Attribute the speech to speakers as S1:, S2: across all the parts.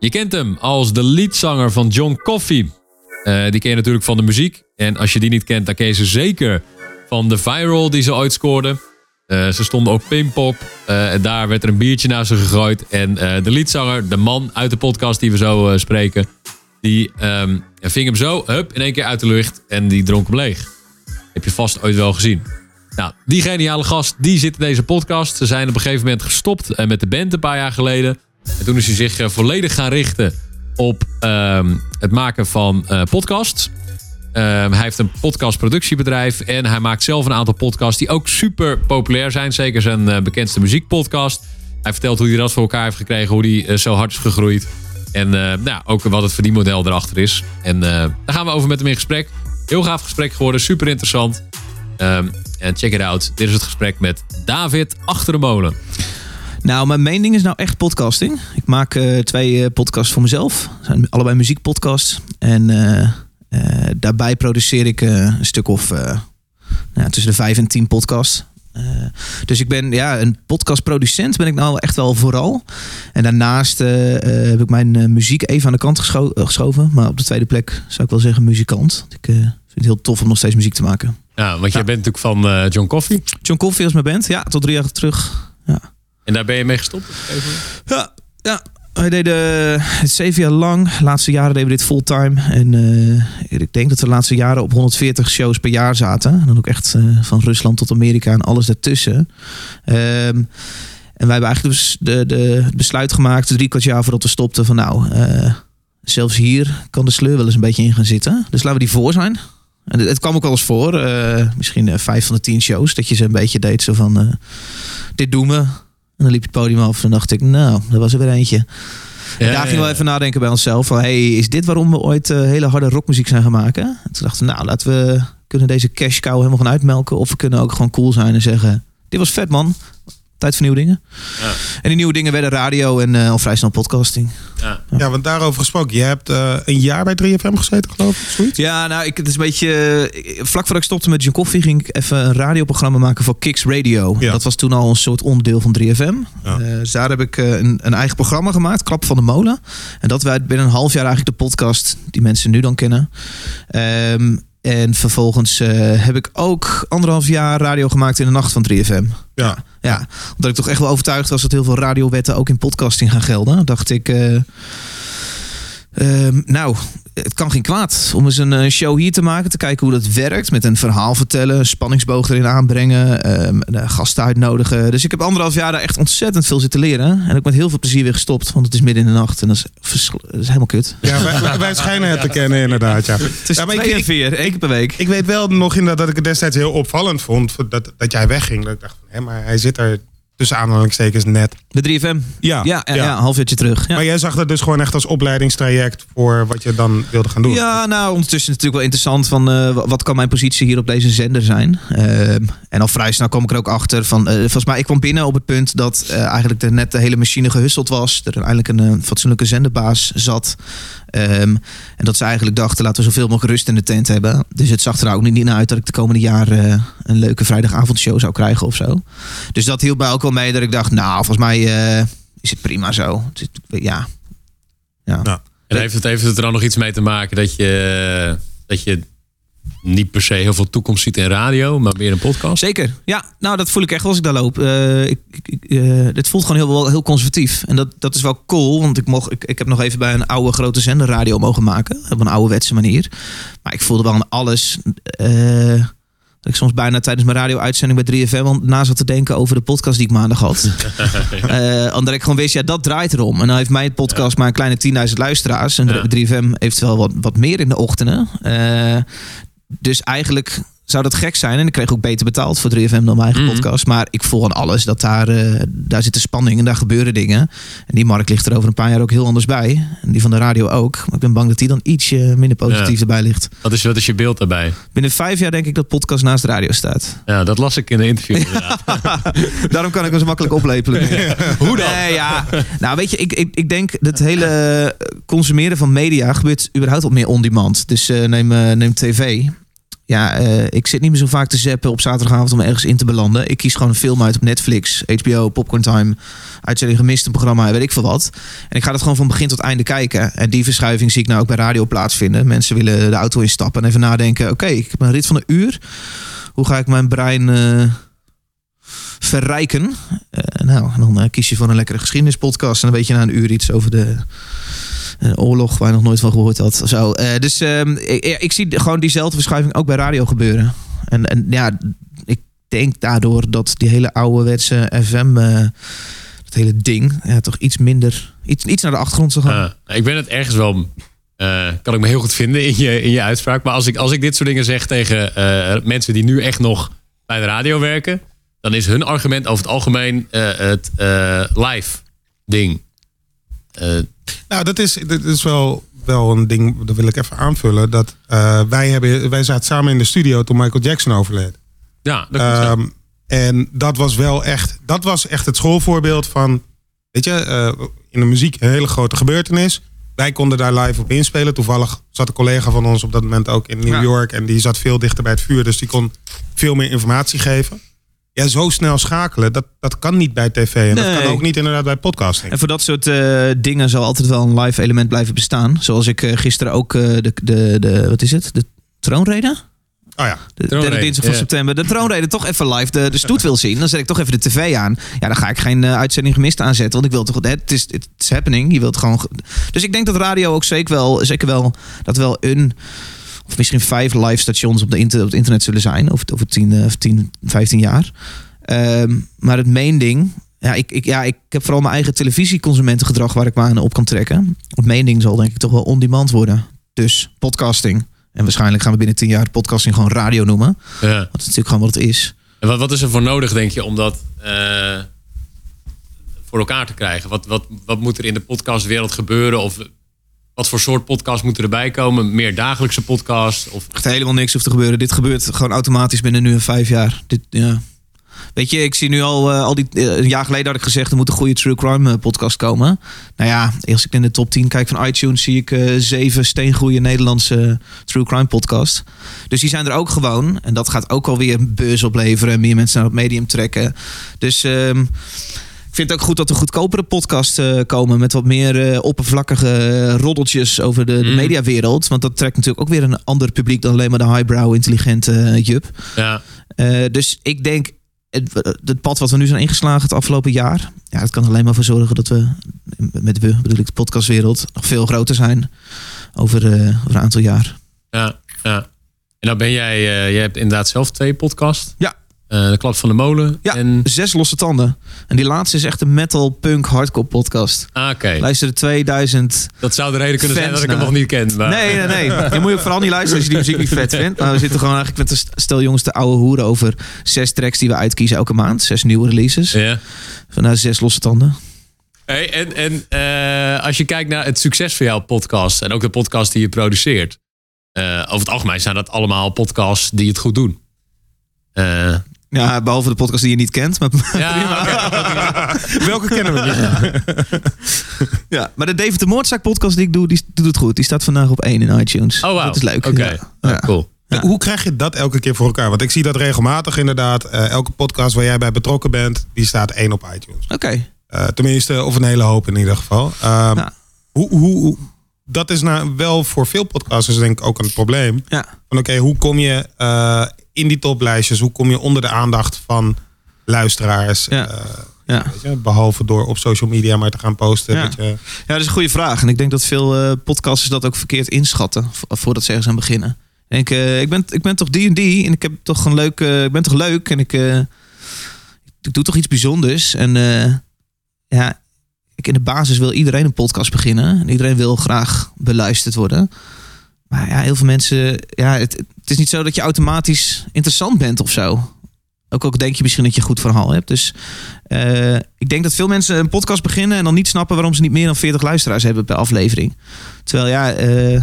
S1: Je kent hem als de leadzanger van John Coffey. Eh, die ken je natuurlijk van de muziek. En als je die niet kent, dan ken je ze zeker van de viral die ze ooit scoorden. Eh, ze stonden op Pimpop. Uh, en daar werd er een biertje naar ze gegooid. En de leadzanger, de man uit de podcast die we zo spreken... die um, ving hem zo, hup, in één keer uit de lucht. En die dronk hem leeg. Heb je vast ooit wel gezien. Nou, die geniale gast, die zit in deze podcast. Ze zijn op een gegeven moment gestopt met de band een paar jaar geleden... En toen is hij zich eh, volledig gaan richten op uh, het maken van uh, podcasts. Uh, hij heeft een podcastproductiebedrijf en hij maakt zelf een aantal podcasts die ook super populair zijn. Zeker zijn uh, bekendste muziekpodcast. Hij vertelt hoe hij dat voor elkaar heeft gekregen, hoe hij zo hard is gegroeid. En nou, ook wat het verdienmodel erachter is. En daar gaan we over met hem in gesprek. Heel gaaf gesprek geworden, super interessant. Ehm, en check it out. Dit is het gesprek met David Achter de Molen.
S2: Nou, mijn main ding is nou echt podcasting. Ik maak uh, twee uh, podcasts voor mezelf. Dat zijn allebei muziekpodcasts. En uh, daarbij produceer ik een stuk of nou, tussen de vijf en tien podcasts. dus ik ben ja, een podcastproducent ben ik nou echt wel vooral. En daarnaast heb ik mijn muziek even aan de kant gescho geschoven. Maar op de tweede plek zou ik wel zeggen muzikant. Ik vind het heel tof om nog steeds muziek te maken.
S1: Ja, want jij bent natuurlijk van John Coffee.
S2: John Coffee was mijn band, ja, tot drie jaar terug. Ja.
S1: En daar ben je mee gestopt?
S2: Ja, ja. Wij deden het zeven jaar lang. De laatste jaren deden we dit fulltime. En uh, ik denk dat we de laatste jaren op 140 shows per jaar zaten. En dan ook echt uh, van Rusland tot Amerika en alles daartussen. Um, en wij hebben eigenlijk dus de, de besluit gemaakt, drie kwart jaar voordat we stopten, van nou, zelfs hier kan de sleur wel eens een beetje in gaan zitten. Dus laten we die voor zijn. En het, het kwam ook wel eens voor, misschien vijf van de tien shows, dat je ze een beetje deed zo van, dit doen we. En dan liep het podium af en dacht ik, nou, dat was er weer eentje. Ja, daar gingen we even nadenken bij onszelf. Van, hey, is dit waarom we ooit uh, hele harde rockmuziek zijn gaan maken? En toen dachten we, nou, laten we kunnen deze cash cow helemaal gaan uitmelken. Of we kunnen ook gewoon cool zijn en zeggen, dit was vet man. Tijd voor nieuwe dingen. Ja. En die nieuwe dingen werden radio en uh, al vrij snel podcasting.
S3: Ja. ja, want daarover gesproken. Je hebt uh, een jaar bij 3FM gezeten, geloof ik. Zoiets?
S2: Ja, nou, ik, het is een beetje. Vlak voordat ik stopte met John Coffee, ging ik even een radioprogramma maken voor Kicks Radio. Ja. Dat was toen al een soort onderdeel van 3FM. Ja. Uh, dus daar heb ik een, een, eigen programma gemaakt, Klap van de Molen. En dat werd binnen een half jaar eigenlijk de podcast die mensen nu dan kennen. Um, en vervolgens uh, heb ik ook anderhalf jaar radio gemaakt in de nacht van 3FM. Ja. ja. Omdat ik toch echt wel overtuigd was dat heel veel radiowetten ook in podcasting gaan gelden. Dacht ik, uh, uh, nou, het kan geen kwaad om eens een show hier te maken. Te kijken hoe dat werkt. Met een verhaal vertellen, spanningsboog erin aanbrengen, uh, gasten uitnodigen. Dus ik heb anderhalf jaar daar echt ontzettend veel zitten leren. En ik met heel veel plezier weer gestopt. Want het is midden in de nacht en dat is, dat is helemaal kut.
S3: Ja, wij, wij schijnen het te kennen inderdaad. Ja.
S2: Het is ja, twee keer vier, één keer per week.
S3: Ik weet wel nog inderdaad dat ik het destijds heel opvallend vond. Dat, dat jij wegging. Dat ik dacht, hé, maar hij zit er tussen aanhalingstekens net.
S2: De 3FM?
S3: Ja.
S2: Ja, ja, ja. uurtje terug.
S3: Ja. Maar jij zag dat dus gewoon echt als opleidingstraject voor wat je dan wilde gaan doen?
S2: Ja, nou, ondertussen natuurlijk wel interessant van uh, wat kan mijn positie hier op deze zender zijn. Uh, en al vrij snel kwam ik er ook achter van, uh, volgens mij, ik kwam binnen op het punt dat eigenlijk er net de hele machine gehusteld was. Er eindelijk een fatsoenlijke zenderbaas zat. Um, en dat ze eigenlijk dachten, laten we zoveel mogelijk rust in de tent hebben. Dus het zag er ook niet naar uit dat ik de komende jaren een leuke vrijdagavondshow zou krijgen of zo. Dus dat hielp mij ook mee dat ik dacht, nou, volgens mij uh, is het prima zo. Ja.
S1: ja. ja. En heeft het, heeft het er dan nog iets mee te maken dat je, dat je niet per se heel veel toekomst ziet in radio, maar meer een podcast?
S2: Zeker. Ja, nou dat voel ik echt als ik daar loop. Uh, ik, ik, uh, dit voelt gewoon heel, heel conservatief. En dat, dat is wel cool, want ik, mocht, ik, ik heb nog even bij een oude grote zender radio mogen maken. Op een ouderwetse manier. Maar ik voelde wel aan alles... Uh, dat ik soms bijna tijdens mijn radio-uitzending bij 3FM want na zat te denken over de podcast die ik maandag had. uh, omdat ik gewoon wist, ja, dat draait erom. En dan heeft mijn podcast maar een kleine 10.000 luisteraars. En 3FM heeft wel wat, wat meer in de ochtenden. Uh, dus eigenlijk zou dat gek zijn. En ik kreeg ook beter betaald voor 3FM dan mijn eigen mhm. podcast. Maar ik voel aan alles dat daar, uh, daar zit de spanning en daar gebeuren dingen. En die markt ligt er over een paar jaar ook heel anders bij. En die van de radio ook. Maar ik ben bang dat die dan ietsje minder positief erbij ligt.
S1: Wat is, wat is je beeld daarbij?
S2: Binnen vijf jaar denk ik dat podcast naast de radio staat.
S1: Ja, dat las ik in de interview.
S2: Daarom kan ik hem zo makkelijk oplepelen. Hoe dan? Nee, ja. Nou, weet je, ik, ik, ik denk dat hele consumeren van media gebeurt überhaupt op meer on-demand. Dus uh, neem, uh, neem tv ja, eh, ik zit niet meer zo vaak te zappen op zaterdagavond om ergens in te belanden. Ik kies gewoon een film uit op Netflix, HBO, Popcorn Time, uitzending gemist, een programma, weet ik veel wat. En ik ga dat gewoon van begin tot einde kijken. En die verschuiving zie ik nou ook bij radio plaatsvinden. Mensen willen de auto instappen en even nadenken. Oké, ik heb een rit van een uur. Hoe ga ik mijn brein eh, verrijken? Eh, nou, dan kies je voor een lekkere geschiedenispodcast. En dan weet je na een uur iets over de een oorlog waar je nog nooit van gehoord had. Eh, dus ehm, ik, ik zie gewoon diezelfde verschuiving ook bij radio gebeuren. En, en ja, ik denk daardoor dat die hele ouderwetse FM, eh dat hele ding, ja, toch iets minder, iets, iets naar de achtergrond zal gaan.
S1: Ah, ik ben het ergens wel. eh, kan ik me heel goed vinden in je, in je uitspraak. Maar als ik, als ik dit soort dingen zeg tegen mensen die nu echt nog bij de radio werken. dan is hun argument over het algemeen het live ding. Eh,
S3: Nou, dat is, dat is wel, wel een ding, dat wil ik even aanvullen. Dat, eh, wij, hebben, wij zaten samen in de studio toen Michael Jackson overleed.
S1: ja, dat.
S3: Ehm, en dat was wel echt, dat was echt het schoolvoorbeeld van, weet je, eh, in de muziek een hele grote gebeurtenis. Wij konden daar live op inspelen. Toevallig zat een collega van ons op dat moment ook in New
S2: Ja.
S3: York. En die zat veel dichter bij het vuur. Dus die kon veel meer informatie geven. Ja, zo snel schakelen, dat, dat kan niet bij tv. En dat kan ook niet inderdaad bij podcasting.
S2: En voor dat soort eh, dingen zal altijd wel een live element blijven bestaan. Zoals ik eh, gisteren ook eh, de, de, de, wat is het? De troonrede?
S3: Oh ja,
S2: De
S1: Troonrede,
S2: derde dinsdag van
S1: ja.
S2: september. De troonrede toch even live de, de stoet wil zien. Dan zet ik toch even de tv aan. Ja, dan ga ik geen uitzending gemist aanzetten. Want ik wil toch... Het is het is happening. Je wilt gewoon... ge- Dus ik denk dat radio ook zeker wel... Zeker wel dat wel een... Of misschien vijf live stations op, de inter, op het internet zullen zijn. Over, over 10, of 10, 15 jaar. Ehm, maar het main ding... Ja ik, ik, ja, ik heb vooral mijn eigen televisieconsumentengedrag waar ik me aan op kan trekken. Het main ding zal denk ik toch wel on-demand worden. Dus podcasting. En waarschijnlijk gaan we binnen 10 jaar podcasting gewoon radio noemen.
S1: Ja.
S2: Is natuurlijk gewoon wat het is.
S1: En wat, wat is er voor nodig, denk je, om dat eh, voor elkaar te krijgen? Wat, wat, wat moet er in de podcastwereld gebeuren? Of wat voor soort podcast moet er erbij komen? Meer dagelijkse podcast? Of,
S2: Echt helemaal niks hoeft te gebeuren. Dit gebeurt gewoon automatisch binnen nu en vijf jaar. Dit, ja. Weet je, ik zie nu al, eh, al die. eh, een jaar geleden had ik gezegd: er moet een goede true crime eh, podcast komen. Nou ja, als ik in de top 10 kijk van iTunes, zie ik eh, zeven steengoede Nederlandse true crime podcasts. Dus die zijn er ook gewoon. En dat gaat ook alweer beurs opleveren. Meer mensen naar het medium trekken. Dus. ehm, vind het ook goed dat er goedkopere podcasts eh, komen met wat meer eh, oppervlakkige roddeltjes over de, de
S1: Mm.
S2: mediawereld. Want dat trekt natuurlijk ook weer een ander publiek dan alleen maar de highbrow intelligente eh, jup.
S1: ja,
S2: dus ik denk, het, het pad wat we nu zijn ingeslagen het afgelopen jaar, ja, dat kan alleen maar voor zorgen dat we, met we bedoel ik de podcastwereld, nog veel groter zijn over, over een aantal jaar.
S1: ja, ja. En dan ben jij, jij hebt inderdaad zelf twee podcasts.
S2: Ja.
S1: Eh, de Klap van de Molen.
S2: Ja.
S1: En,
S2: Zes losse tanden. En die laatste is echt een metal punk hardcore podcast.
S1: ah, oké.
S2: Luisterde 2000
S1: Dat zou de reden kunnen zijn dat ik hem nog niet ken. Maar...
S2: Nee, nee, nee. Je moet je vooral niet luisteren als je die muziek niet vet vindt. Maar we zitten gewoon eigenlijk met een stel jongens te ouwe hoeren over zes tracks die we uitkiezen elke maand. Zes nieuwe releases.
S1: Ja.
S2: Vanuit zes losse tanden.
S1: Hey, en en eh, als je kijkt naar het succes van jouw podcast en ook de podcast die je produceert. eh, over het algemeen zijn dat allemaal podcasts die het goed doen.
S2: Ja, behalve de podcast die je niet kent. Maar,
S1: ja,
S3: welke kennen we niet?
S2: ja, maar de David de Moordzaak podcast die ik doe, die doet het goed. Die staat vandaag op één in iTunes.
S1: Oh, wauw.
S2: Dat is leuk.
S1: Oké,
S2: Ja.
S1: Oh, cool.
S2: Ja.
S3: Hoe krijg je dat elke keer voor elkaar? Want ik zie dat regelmatig inderdaad. Eh, elke podcast waar jij bij betrokken bent, die staat één op iTunes.
S2: Oké.
S3: Eh, tenminste, of een hele hoop in ieder geval. Ehm,
S2: Ja.
S3: hoe, hoe, hoe- dat is nou wel voor veel podcasters denk ik ook een probleem.
S2: Ja.
S3: Van oké, hoe kom je eh, in die toplijstjes? Hoe kom je onder de aandacht van luisteraars?
S2: Ja.
S3: Eh,
S2: Ja.
S3: je, behalve door op social media maar te gaan posten.
S2: Ja.
S3: je.
S2: ja, dat is een goede vraag. En ik denk dat veel eh, podcasters dat ook verkeerd inschatten. vo- Voordat ze ergens aan beginnen. Ik denk, ik, ben, ik ben toch die en die. En ik, heb toch een leuk, eh, ik ben toch leuk. En ik, ik doe toch iets bijzonders. En ja, ik in de basis wil iedereen een podcast beginnen. En iedereen wil graag beluisterd worden. Maar ja, heel veel mensen... Ja, het, het is niet zo dat je automatisch interessant bent of zo. Ook al denk je misschien dat je een goed verhaal hebt. Dus eh, ik denk dat veel mensen een podcast beginnen... en dan niet snappen waarom ze niet meer dan 40 luisteraars hebben per aflevering. Terwijl ja... eh,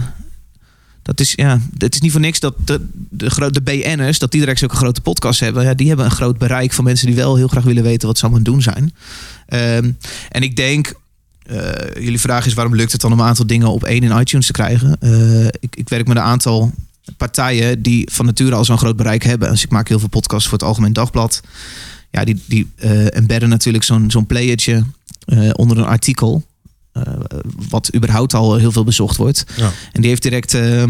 S2: dat is, ja, het is niet voor niks dat de, de, gro- de BN'ers, dat die direct zulke grote podcasts hebben. Ja, die hebben een groot bereik van mensen die wel heel graag willen weten wat ze allemaal doen zijn. Ehm, en ik denk, eh, jullie vraag is waarom lukt het dan om een aantal dingen op één in iTunes te krijgen? Eh, ik, ik werk met een aantal partijen die van nature al zo'n groot bereik hebben. Dus ik maak heel veel podcasts voor het Algemeen Dagblad. Ja, die, die eh embedden natuurlijk zo'n zo'n playertje onder een artikel. Eh, wat überhaupt al heel veel bezocht wordt.
S3: Ja.
S2: En die heeft direct. eh,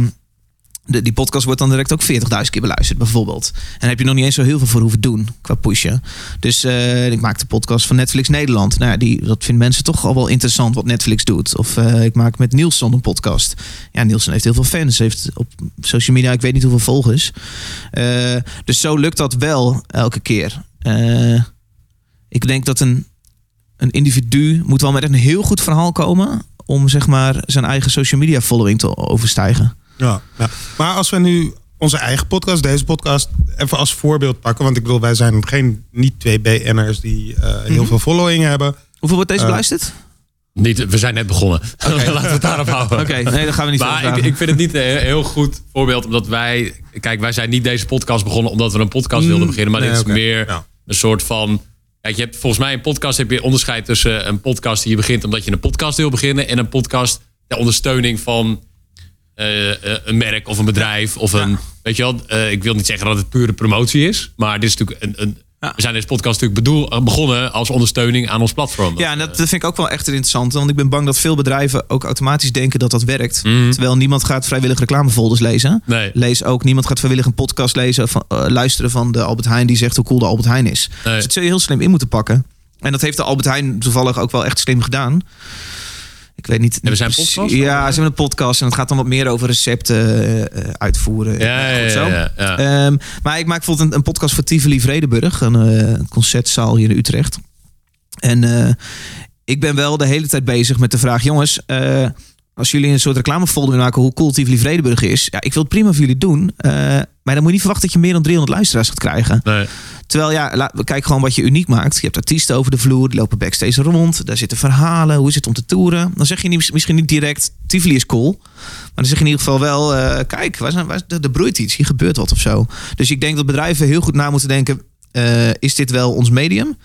S2: de, die podcast wordt dan direct ook 40.000 keer beluisterd, bijvoorbeeld. En daar heb je nog niet eens zo heel veel voor hoeven doen qua pushen. Dus eh, ik maak de podcast van Netflix Nederland. Nou ja, die, dat vinden mensen toch al wel interessant wat Netflix doet. Of ik maak met Nielsen een podcast. Ja, Nielsen heeft heel veel fans. Heeft op social media, ik weet niet hoeveel volgers. Dus zo lukt dat wel elke keer. Ik denk dat een, een individu moet wel met een heel goed verhaal komen... om zeg maar zijn eigen social media following te overstijgen.
S3: Ja, ja. Maar als we nu onze eigen podcast, deze podcast, even als voorbeeld pakken. Want ik bedoel, wij zijn geen, niet twee BN'ers die eh, heel
S2: Mhm.
S3: veel following hebben.
S2: Hoeveel wordt deze
S3: Eh,
S2: beluisterd?
S1: Niet, we zijn net begonnen. Laten we het daarop houden.
S2: Oké, nee, dan gaan we niet
S1: Maar ik, ik vind het niet een heel goed voorbeeld, omdat wij... Kijk, wij zijn niet deze podcast begonnen omdat we een podcast wilden
S3: Mm,
S1: beginnen. Maar
S3: nee,
S1: dit is meer
S3: Ja.
S1: een soort van... Kijk, je hebt volgens mij een podcast heb je onderscheid tussen een podcast die je begint omdat je een podcast wil beginnen en een podcast ter ondersteuning van eh, eh, een merk of een bedrijf of een, weet je wel, eh, ik wil niet zeggen dat het pure promotie is, maar dit is natuurlijk een, een
S2: Ja.
S1: we zijn deze podcast natuurlijk bedoel, eh, begonnen als ondersteuning aan ons platform.
S2: Ja, en dat vind ik ook wel echt interessant. Want ik ben bang dat veel bedrijven ook automatisch denken dat dat werkt.
S1: Mhm.
S2: Terwijl niemand gaat vrijwillig reclamefolders lezen.
S1: Nee.
S2: Lees ook, niemand gaat vrijwillig een podcast lezen van, eh, luisteren van de Albert Heijn die zegt hoe cool de Albert Heijn is.
S1: Nee.
S2: Dus dat zul je heel slim in moeten pakken. En dat heeft de Albert Heijn toevallig ook wel echt slim gedaan. Ik weet niet.
S1: Hebben zij een
S2: precies-
S1: podcast?
S2: Ja, ze hebben een podcast en het gaat dan wat meer over recepten eh, eh, uitvoeren.
S1: Ja, ja,
S2: zo.
S1: ja, ja.
S2: Ehm, maar ik maak bijvoorbeeld een, een podcast voor Tivoli Vredenburg, een eh, concertzaal hier in Utrecht. En ik ben wel de hele tijd bezig met de vraag, jongens, als jullie een soort reclamefolder maken hoe cool Tivoli Vredenburg is, ja, ik wil het prima voor jullie doen, maar dan moet je niet verwachten dat je meer dan 300 luisteraars gaat krijgen.
S1: Nee.
S2: Terwijl ja, kijk gewoon wat je uniek maakt. Je hebt artiesten over de vloer, die lopen backstage rond. Daar zitten verhalen, hoe is het om te toeren. Dan zeg je niet, misschien niet direct, Tivoli is cool. Maar dan zeg je in ieder geval wel, eh, kijk, waar zijn, waar, er, er broeit iets, hier gebeurt wat of zo. Dus ik denk dat bedrijven heel goed na moeten denken, eh, is dit wel ons medium?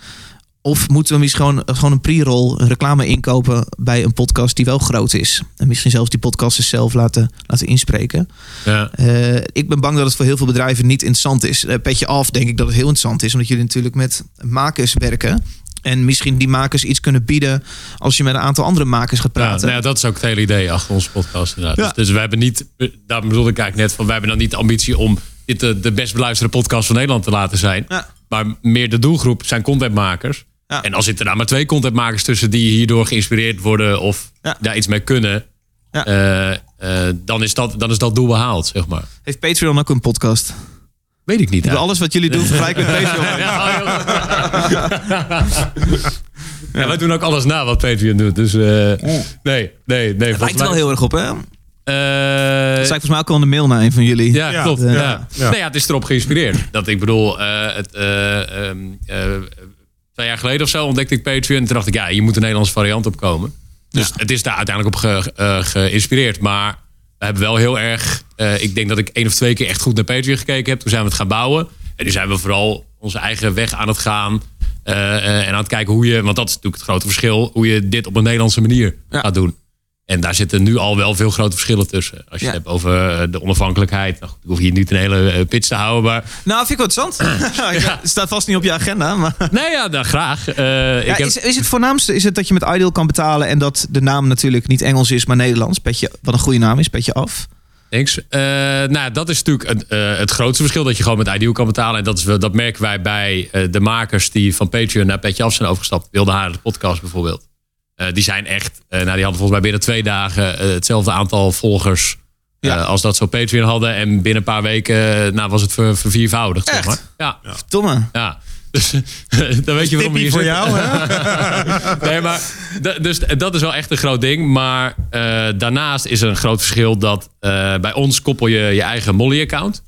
S2: Of moeten we misschien gewoon, gewoon een pre-roll, een reclame inkopen bij een podcast die wel groot is? En misschien zelfs die podcasters zelf laten, laten inspreken.
S1: Ja.
S2: Eh, ik ben bang dat het voor heel veel bedrijven niet interessant is. Eh, petje af, denk ik dat het heel interessant is, omdat jullie natuurlijk met makers werken. En misschien die makers iets kunnen bieden als je met een aantal andere makers gaat
S1: Ja,
S2: praten.
S1: nou ja, dat is ook het hele idee achter onze podcast.
S2: Ja.
S1: Dus, dus we hebben niet, daar bedoelde ik eigenlijk net van, wij hebben dan niet de ambitie om dit de, de best beluisterde podcast van Nederland te laten zijn. Maar meer de doelgroep zijn contentmakers.
S2: Ja.
S1: En als zitten daar maar twee contentmakers tussen die hierdoor geïnspireerd worden of
S2: Ja.
S1: daar iets mee kunnen,
S2: Ja.
S1: eh, eh, dan, is dat, dan is dat doel behaald, zeg maar.
S2: Heeft Patreon ook een podcast?
S1: Weet ik niet.
S2: Ik alles wat jullie doen vergelijken met Patreon.
S1: Ja, wij doen ook alles na wat Patreon doet. Dus eh, nee, nee, nee.
S2: Het
S1: volgens
S2: lijkt er wel heel erg op, hè? Dat
S1: Eh,
S2: zei ik volgens mij ook al in de mail naar een van jullie.
S1: Ja,
S3: Ja,
S1: klopt.
S3: ja,
S1: Ja.
S3: ja.
S1: Nee, ja, het is erop geïnspireerd. Dat ik bedoel, eh, het, eh, ehm, eh, twee jaar geleden of zo ontdekte ik Patreon. En toen dacht ik, ja, je moet een Nederlandse variant opkomen. Dus het is daar uiteindelijk op ge- eh, geïnspireerd. Maar we hebben wel heel erg... eh, ik denk dat ik één of twee keer echt goed naar Patreon gekeken heb. Toen zijn we het gaan bouwen. En nu zijn we vooral onze eigen weg aan het gaan. eh, en aan het kijken hoe je... Want dat is natuurlijk het grote verschil. Hoe je dit op een Nederlandse manier
S2: Ja.
S1: gaat doen. En daar zitten nu al wel veel grote verschillen tussen. Als je
S2: Ja.
S1: het hebt over eh, de onafhankelijkheid. Nou, ik hoef hier niet een hele eh, pitch te houden. Maar
S2: Nou, vind ik wel interessant. Het staat vast niet op je agenda, maar...
S1: nee, ja, nou, graag. Eh,
S2: Ja,
S1: ik heb,
S2: is, is het voornaamste is het dat je met Ideal kan betalen en dat de naam natuurlijk niet Engels is, maar Nederlands? Petje, wat een goede naam is, petje af.
S1: Thanks. Nou, dat is natuurlijk het, het grootste verschil. Dat je gewoon met Ideal kan betalen. En dat, is, wel- dat merken wij bij de makers die van Patreon naar Petje Af zijn overgestapt. Wilde Haren, de podcast bijvoorbeeld. Eh, die zijn echt, eh, nou, die hadden volgens mij binnen twee dagen eh, hetzelfde aantal volgers.
S2: Ja.
S1: als dat ze op Patreon hadden. En binnen een paar weken nou, was het ver, verviervoudigd. Zeg
S2: Echt?
S1: maar. Ja,
S2: Verdomme.
S1: ja. Dus dan weet je waarom je
S3: voor
S1: zit.
S3: jou, hè?
S1: nee, maar dus dat is wel echt een groot ding. Maar daarnaast is er een groot verschil dat bij ons koppel je je eigen Molly-account.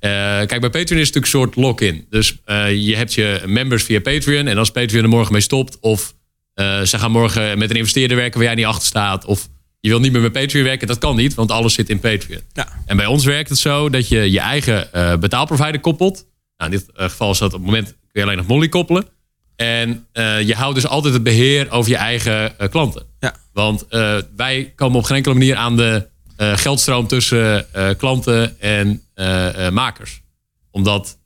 S1: Kijk, bij Patreon is het natuurlijk een soort lock-in. Dus je hebt je members via Patreon. En als Patreon er morgen mee stopt... of eh, ze gaan morgen met een investeerder werken waar jij niet achter staat... of je wil niet meer met Patreon werken, dat kan niet, want alles zit in Patreon.
S2: Ja.
S1: En bij ons werkt het zo dat je je eigen eh, betaalprovider koppelt. Nou, in dit eh, geval is dat op het moment kun je alleen nog Molly koppelen. En je houdt dus altijd het beheer over je eigen klanten.
S2: Ja.
S1: Want wij komen op geen enkele manier aan de geldstroom tussen klanten en makers. Omdat,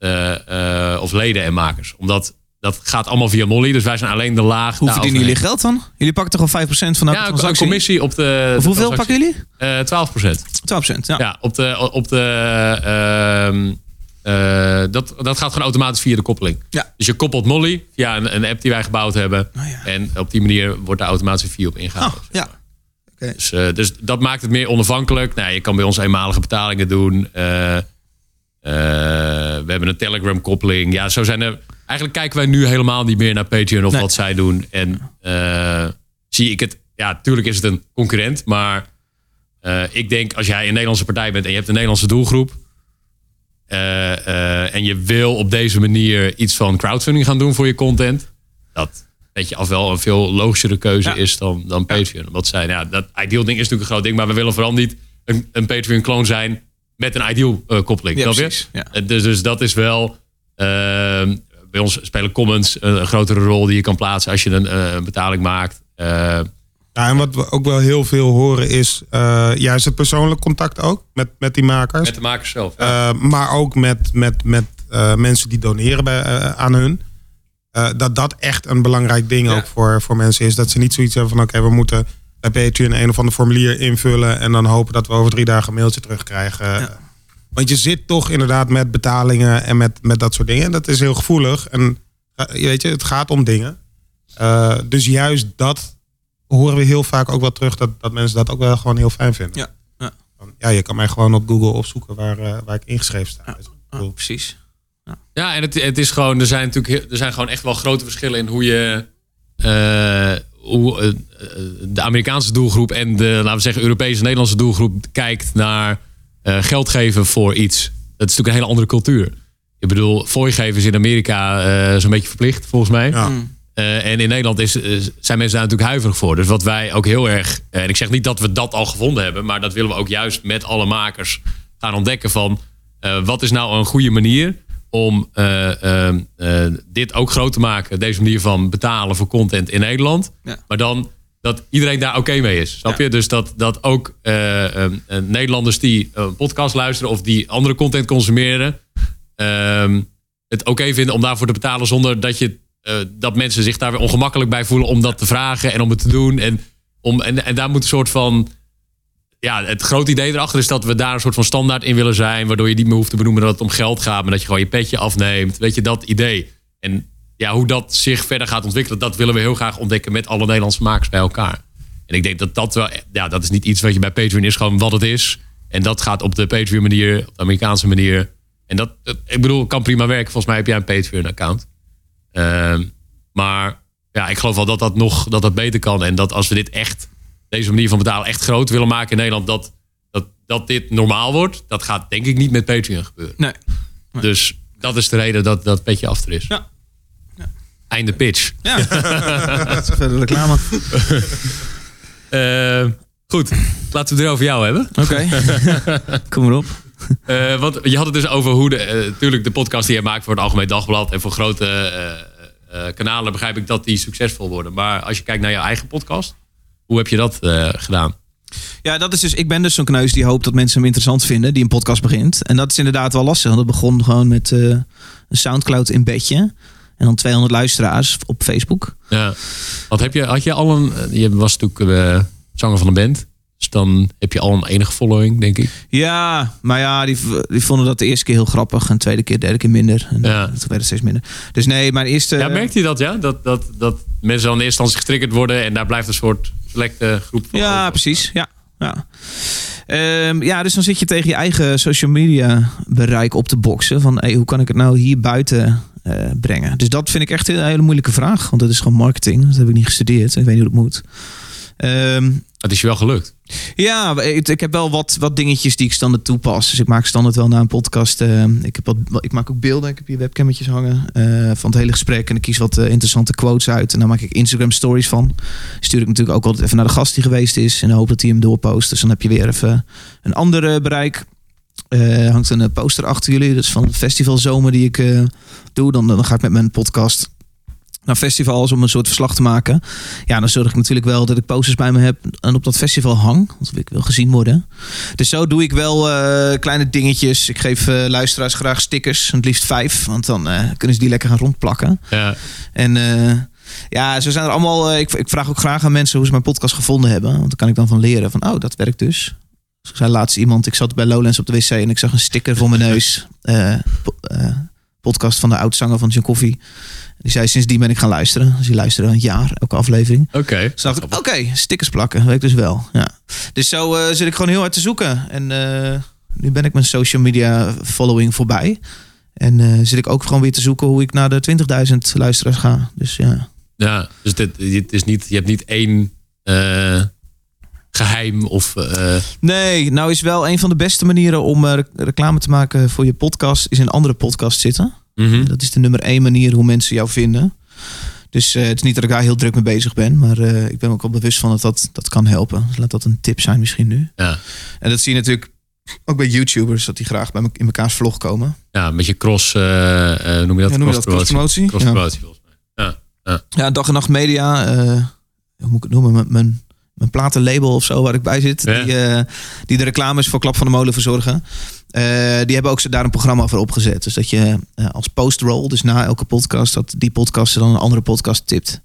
S1: of leden en makers. Omdat dat gaat allemaal via Molly. Dus wij zijn alleen de laag.
S2: Hoe verdienen jullie geld dan? Jullie pakken toch al 5% van de
S1: Ja, een
S2: transactie?
S1: commissie op de.
S2: Of
S1: de
S2: hoeveel pakken jullie?
S1: Eh 12 procent.
S2: 12%. Ja.
S1: Ja, op de. Op de ehm, eh, dat, dat gaat gewoon automatisch via de koppeling.
S2: Ja.
S1: Dus je koppelt Molly via een, een app die wij gebouwd hebben.
S2: Oh ja.
S1: En op die manier wordt daar automatisch fee op ingehaald.
S2: Oh, ja. Oké.
S1: Dus, eh, dus dat maakt het meer onafhankelijk. Nou, je kan bij ons eenmalige betalingen doen. Eh, eh, we hebben een Telegram-koppeling. Ja, zo zijn er. Eigenlijk kijken wij nu helemaal niet meer naar Patreon of
S2: Nee.
S1: wat zij doen. En eh, zie ik het. Ja, natuurlijk is het een concurrent. Maar eh, ik denk als jij een Nederlandse partij bent en je hebt een Nederlandse doelgroep. eh, en je wil op deze manier iets van crowdfunding gaan doen voor je content. Dat weet je af wel een veel logischere keuze
S2: Ja.
S1: is dan, dan Patreon. Wat zijn, ja, dat ideal ding is natuurlijk een groot ding, maar we willen vooral niet een, een Patreon clone zijn met een ideal koppeling.
S2: Ja, precies, ja.
S1: Dus, dus dat is wel. ehm, bij ons spelen comments een, een grotere rol die je kan plaatsen als je een, eh, een betaling maakt. Eh,
S3: Ja, en wat we ook wel heel veel horen is eh, juist het persoonlijk contact ook met, met die makers.
S1: met de makers zelf. ja.
S3: Eh, maar ook met, met, met eh, mensen die doneren bij, aan hun. Eh, dat dat echt een belangrijk ding
S1: Ja.
S3: ook voor, voor mensen is. Dat ze niet zoiets hebben van oké, we moeten bij Patreon een of ander formulier invullen. En dan hopen dat we over drie dagen een mailtje terugkrijgen. Want je zit toch inderdaad met betalingen en met, met dat soort dingen. En dat is heel gevoelig. En eh, je weet je, het gaat om dingen. Eh, dus juist dat horen we heel vaak ook wel terug. Dat, dat mensen dat ook wel gewoon heel fijn vinden.
S2: Ja, ja.
S3: Ja, je kan mij gewoon op Google opzoeken waar, eh, waar ik ingeschreven sta.
S2: Oh, precies.
S1: Ja, en het, het is gewoon, er zijn natuurlijk er zijn gewoon echt wel grote verschillen in hoe je hoe, eh, de Amerikaanse doelgroep en de, laten we zeggen, Europese Nederlandse doelgroep kijkt naar eh, geld geven voor iets. Dat is natuurlijk een hele andere cultuur. Ik bedoel, fooi geven is in Amerika eh, zo'n beetje verplicht, volgens mij.
S3: Ja.
S1: Eh, en in Nederland is, zijn mensen daar natuurlijk huiverig voor. Dus wat wij ook heel erg. En ik zeg niet dat we dat al gevonden hebben, maar dat willen we ook juist met alle makers gaan ontdekken van wat is nou een goede manier om dit ook groot te maken. Deze manier van betalen voor content in Nederland.
S2: Ja.
S1: Maar dan dat iedereen daar oké mee is. Snap je? Dus dat, dat ook eh, eh, eh, Nederlanders die een podcast luisteren of die andere content consumeren, ehm, het oké vinden om daarvoor te betalen zonder dat je eh, dat mensen zich daar weer ongemakkelijk bij voelen om dat te vragen en om het te doen. En, om, en, en daar moet een soort van. Ja, het grote idee erachter is dat we daar een soort van standaard in willen zijn. Waardoor je niet meer hoeft te benoemen dat het om geld gaat. Maar dat je gewoon je petje afneemt. Weet je, dat idee. En ja, hoe dat zich verder gaat ontwikkelen, dat willen we heel graag ontdekken met alle Nederlandse makers bij elkaar. En ik denk dat dat wel, ja, dat is niet iets wat je bij Patreon is, gewoon wat het is. En dat gaat op de Patreon manier, op de Amerikaanse manier. En dat, dat- ik bedoel, kan prima werken. Volgens mij heb jij een Patreon account. Ehm, maar ja, ik geloof wel dat dat nog dat dat beter kan. En dat als we dit echt, deze manier van betalen echt groot willen maken in Nederland, dat, dat, dat dit normaal wordt. Dat gaat denk ik niet met Patreon gebeuren.
S2: Nee.
S1: Dus dat is de reden dat dat petje af er is.
S2: Ja.
S1: Einde pitch.
S2: Ja. Dat is verder reclame.
S1: Eh, goed, laten we het er over jou hebben.
S2: Oké. Kom maar op.
S1: Eh, want je had het dus over hoe de, eh, natuurlijk de podcast die je maakt voor het Algemeen Dagblad en voor grote eh, eh, kanalen begrijp ik dat die succesvol worden. Maar als je kijkt naar je eigen podcast, hoe heb je dat eh, gedaan?
S2: Ja, dat is dus. Ik ben dus zo'n kneus die hoopt dat mensen hem interessant vinden, die een podcast begint. En dat is inderdaad wel lastig. Want het begon gewoon met eh, een Soundcloud in bedje. En dan 200 luisteraars op Facebook.
S1: Ja. Want heb je, had je al een, je was natuurlijk eh, zanger van een band, dus dan heb je al een enige following, denk ik.
S2: Ja, maar ja, die, die vonden dat de eerste keer heel grappig. En de tweede keer, derde keer minder. En
S1: Ja.
S2: toen werd het steeds minder. Dus nee, mijn eerste...
S1: Ja, merkte je dat, ja? Dat, dat, dat mensen dan in eerste instantie getriggerd worden en daar blijft een soort selecte groep van
S2: Ja,
S1: over?
S2: precies. Ja. Ja. Ehm, ja, dus dan zit je tegen je eigen social media bereik op te boksen. Van hey, hoe kan ik het nou hier buiten eh, brengen? Dus dat vind ik echt een hele moeilijke vraag. Want dat is gewoon marketing. Dat heb ik niet gestudeerd. Ik weet niet hoe het moet. Ehm,
S1: Het is je wel gelukt.
S2: ja, ik, ik heb wel wat, wat dingetjes die ik standaard toepas. Dus ik maak standaard wel na een podcast. eh, ik, heb wat, ik maak ook beelden. Ik heb hier webcammetjes hangen eh, van het hele gesprek. En ik kies wat interessante quotes uit. En dan maak ik Instagram stories van. Stuur ik natuurlijk ook altijd even naar de gast die geweest is. De hoop dat hij hem doorpost. Dus dan heb je weer even een ander bereik. Eh hangt een eh, poster achter jullie. Dat is van het festival Zomer die ik eh, doe. Dan, dan ga ik met mijn podcast naar festivals om een soort verslag te maken. Ja, dan zorg ik natuurlijk wel dat ik posters bij me heb en op dat festival hang. Want ik wil gezien worden. Dus zo doe ik wel kleine dingetjes. Ik geef luisteraars graag stickers, het liefst vijf. Want dan kunnen ze die lekker gaan rondplakken.
S1: Ja.
S2: En ja, zo zijn er allemaal. ik, ik vraag ook graag aan mensen hoe ze mijn podcast gevonden hebben. Want dan kan ik dan van leren van, oh, dat werkt dus. Zo zei laatst iemand, ik zat bij Lowlands op de wc en ik zag een sticker voor mijn neus. Eh, po- eh, podcast van de oudzanger van John Coffee. Die zei, sindsdien ben ik gaan luisteren. Dus die luisteren een jaar, elke aflevering.
S1: Oké.
S2: Dus dacht ik, oké, stickers plakken, weet ik dus wel. Ja. Dus zo eh, zit ik gewoon heel hard te zoeken. En nu ben ik mijn social media following voorbij. En zit ik ook gewoon weer te zoeken hoe ik naar de 20.000 luisteraars ga. Dus ja.
S1: Ja, dus dit, dit is niet, je hebt niet één geheim of... eh,
S2: Nee, nou is wel een van de beste manieren om eh, rec- reclame te maken voor je podcast... is in een andere podcast zitten.
S1: mhm.
S2: Dat is de nummer één manier hoe mensen jou vinden. Dus eh, het is niet dat ik daar heel druk mee bezig ben. Maar eh, ik ben ook wel bewust van dat dat, dat kan helpen. Dus laat dat een tip zijn misschien nu.
S1: ja.
S2: En dat zie je natuurlijk ook bij YouTubers. Dat die graag bij me, in mekaars vlog komen.
S1: ja, een beetje cross... eh, eh, noem je dat?
S2: Ja, noem je dat?
S1: Cross
S2: Ja.
S1: promotie volgens mij. Ja.
S2: Ja, dag en nacht media. eh, hoe moet ik het noemen? Mijn, mijn, mijn platenlabel of zo waar ik bij zit.
S1: Ja.
S2: Die, eh, die de reclames voor Klap van de Molen verzorgen. Eh, die hebben ook daar een programma voor opgezet. Dus dat je eh, als post-roll, dus na elke podcast, dat die podcast dan een andere podcast tipt.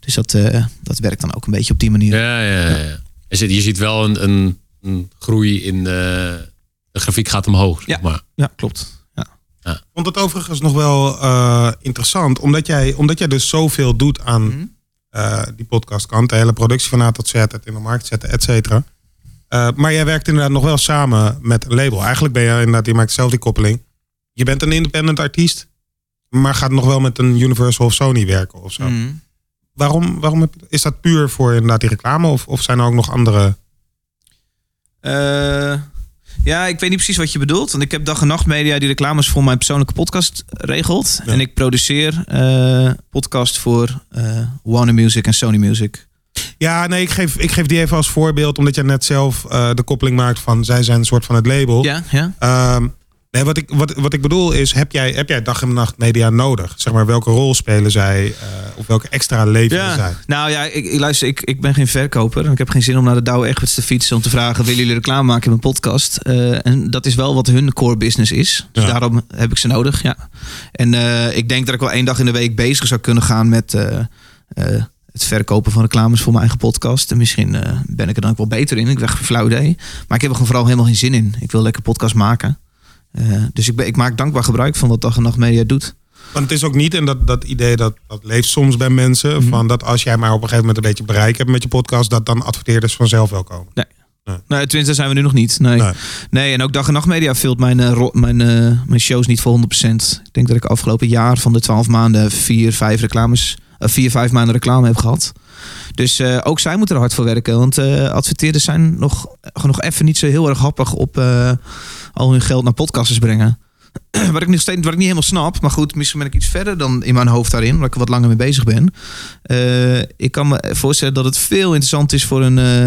S2: Dus dat, eh, dat werkt dan ook een beetje op die manier.
S1: Ja, ja, ja. ja. Je, ziet, je ziet wel een, een, een groei in de, de grafiek gaat omhoog. Zeg
S2: Ja.
S1: maar.
S2: Ja, klopt. Ja.
S3: Ik vond het overigens nog wel eh, interessant, omdat jij, omdat jij dus zoveel doet aan
S2: Mhm.
S3: Eh, die podcastkant, de hele productie van A tot Z, het in de markt zetten, et cetera. Eh, maar jij werkt inderdaad nog wel samen met een label. Eigenlijk ben je inderdaad, je maakt zelf die koppeling. Je bent een independent artiest, maar gaat nog wel met een Universal of Sony werken of zo.
S2: Mhm.
S3: Waarom, waarom heb, is dat puur voor inderdaad die reclame of, of zijn er ook nog andere?
S2: Eh, ja, ik weet niet precies wat je bedoelt. Want ik heb dag en nacht media die reclames voor mijn persoonlijke podcast regelt.
S3: Ja.
S2: En ik produceer eh podcast voor eh Warner Music en Sony Music.
S3: Ja, nee, ik geef, ik geef die even als voorbeeld, omdat jij net zelf eh, de koppeling maakt van zij zijn een soort van het label.
S2: Ja, ja.
S3: Ehm, nee, wat ik, wat, wat ik bedoel is, heb jij, heb jij dag en nacht media nodig? Zeg maar, welke rol spelen zij? eh, of welke extra leveren zij?
S2: Nou ja, ik, ik luister, ik, ik ben geen verkoper. En ik heb geen zin om naar de Douwe Egberts te fietsen om te vragen: willen jullie reclame maken in mijn podcast? Eh, en dat is wel wat hun core business is. Dus
S3: Ja.
S2: daarom heb ik ze nodig. Ja. En eh, ik denk dat ik wel één dag in de week bezig zou kunnen gaan met het verkopen van reclames voor mijn eigen podcast. En misschien ben ik er dan ook wel beter in. Ik weg flauw idee. Maar ik heb er gewoon vooral helemaal geen zin in. Ik wil lekker podcast maken. Eh, dus ik, ben, ik maak dankbaar gebruik van wat dag en nacht media doet.
S3: Want het is ook niet, en dat, dat idee dat, dat leeft soms bij mensen,
S2: Mhm.
S3: van dat als jij maar op een gegeven moment een beetje bereik hebt met je podcast, dat dan adverteerders vanzelf wel komen.
S2: Nee, tenminste zijn we nu nog niet. Nee.
S3: Nee.
S2: Nee, en ook dag en nacht media vult mijn, eh, mijn, eh, mijn shows niet voor 100%. Ik denk dat ik afgelopen jaar van de 12 maanden vier, vijf reclames, vier, vijf maanden reclame heb gehad. Dus eh, ook zij moeten er hard voor werken. Want eh, adverteerders zijn nog, nog even niet zo heel erg happig op eh, al hun geld naar podcasters brengen. wat ik nog steeds wat ik niet helemaal snap. Maar goed, misschien ben ik iets verder dan in mijn hoofd daarin. Omdat ik wat langer mee bezig ben. Eh, ik kan me voorstellen dat het veel interessant is voor een, eh,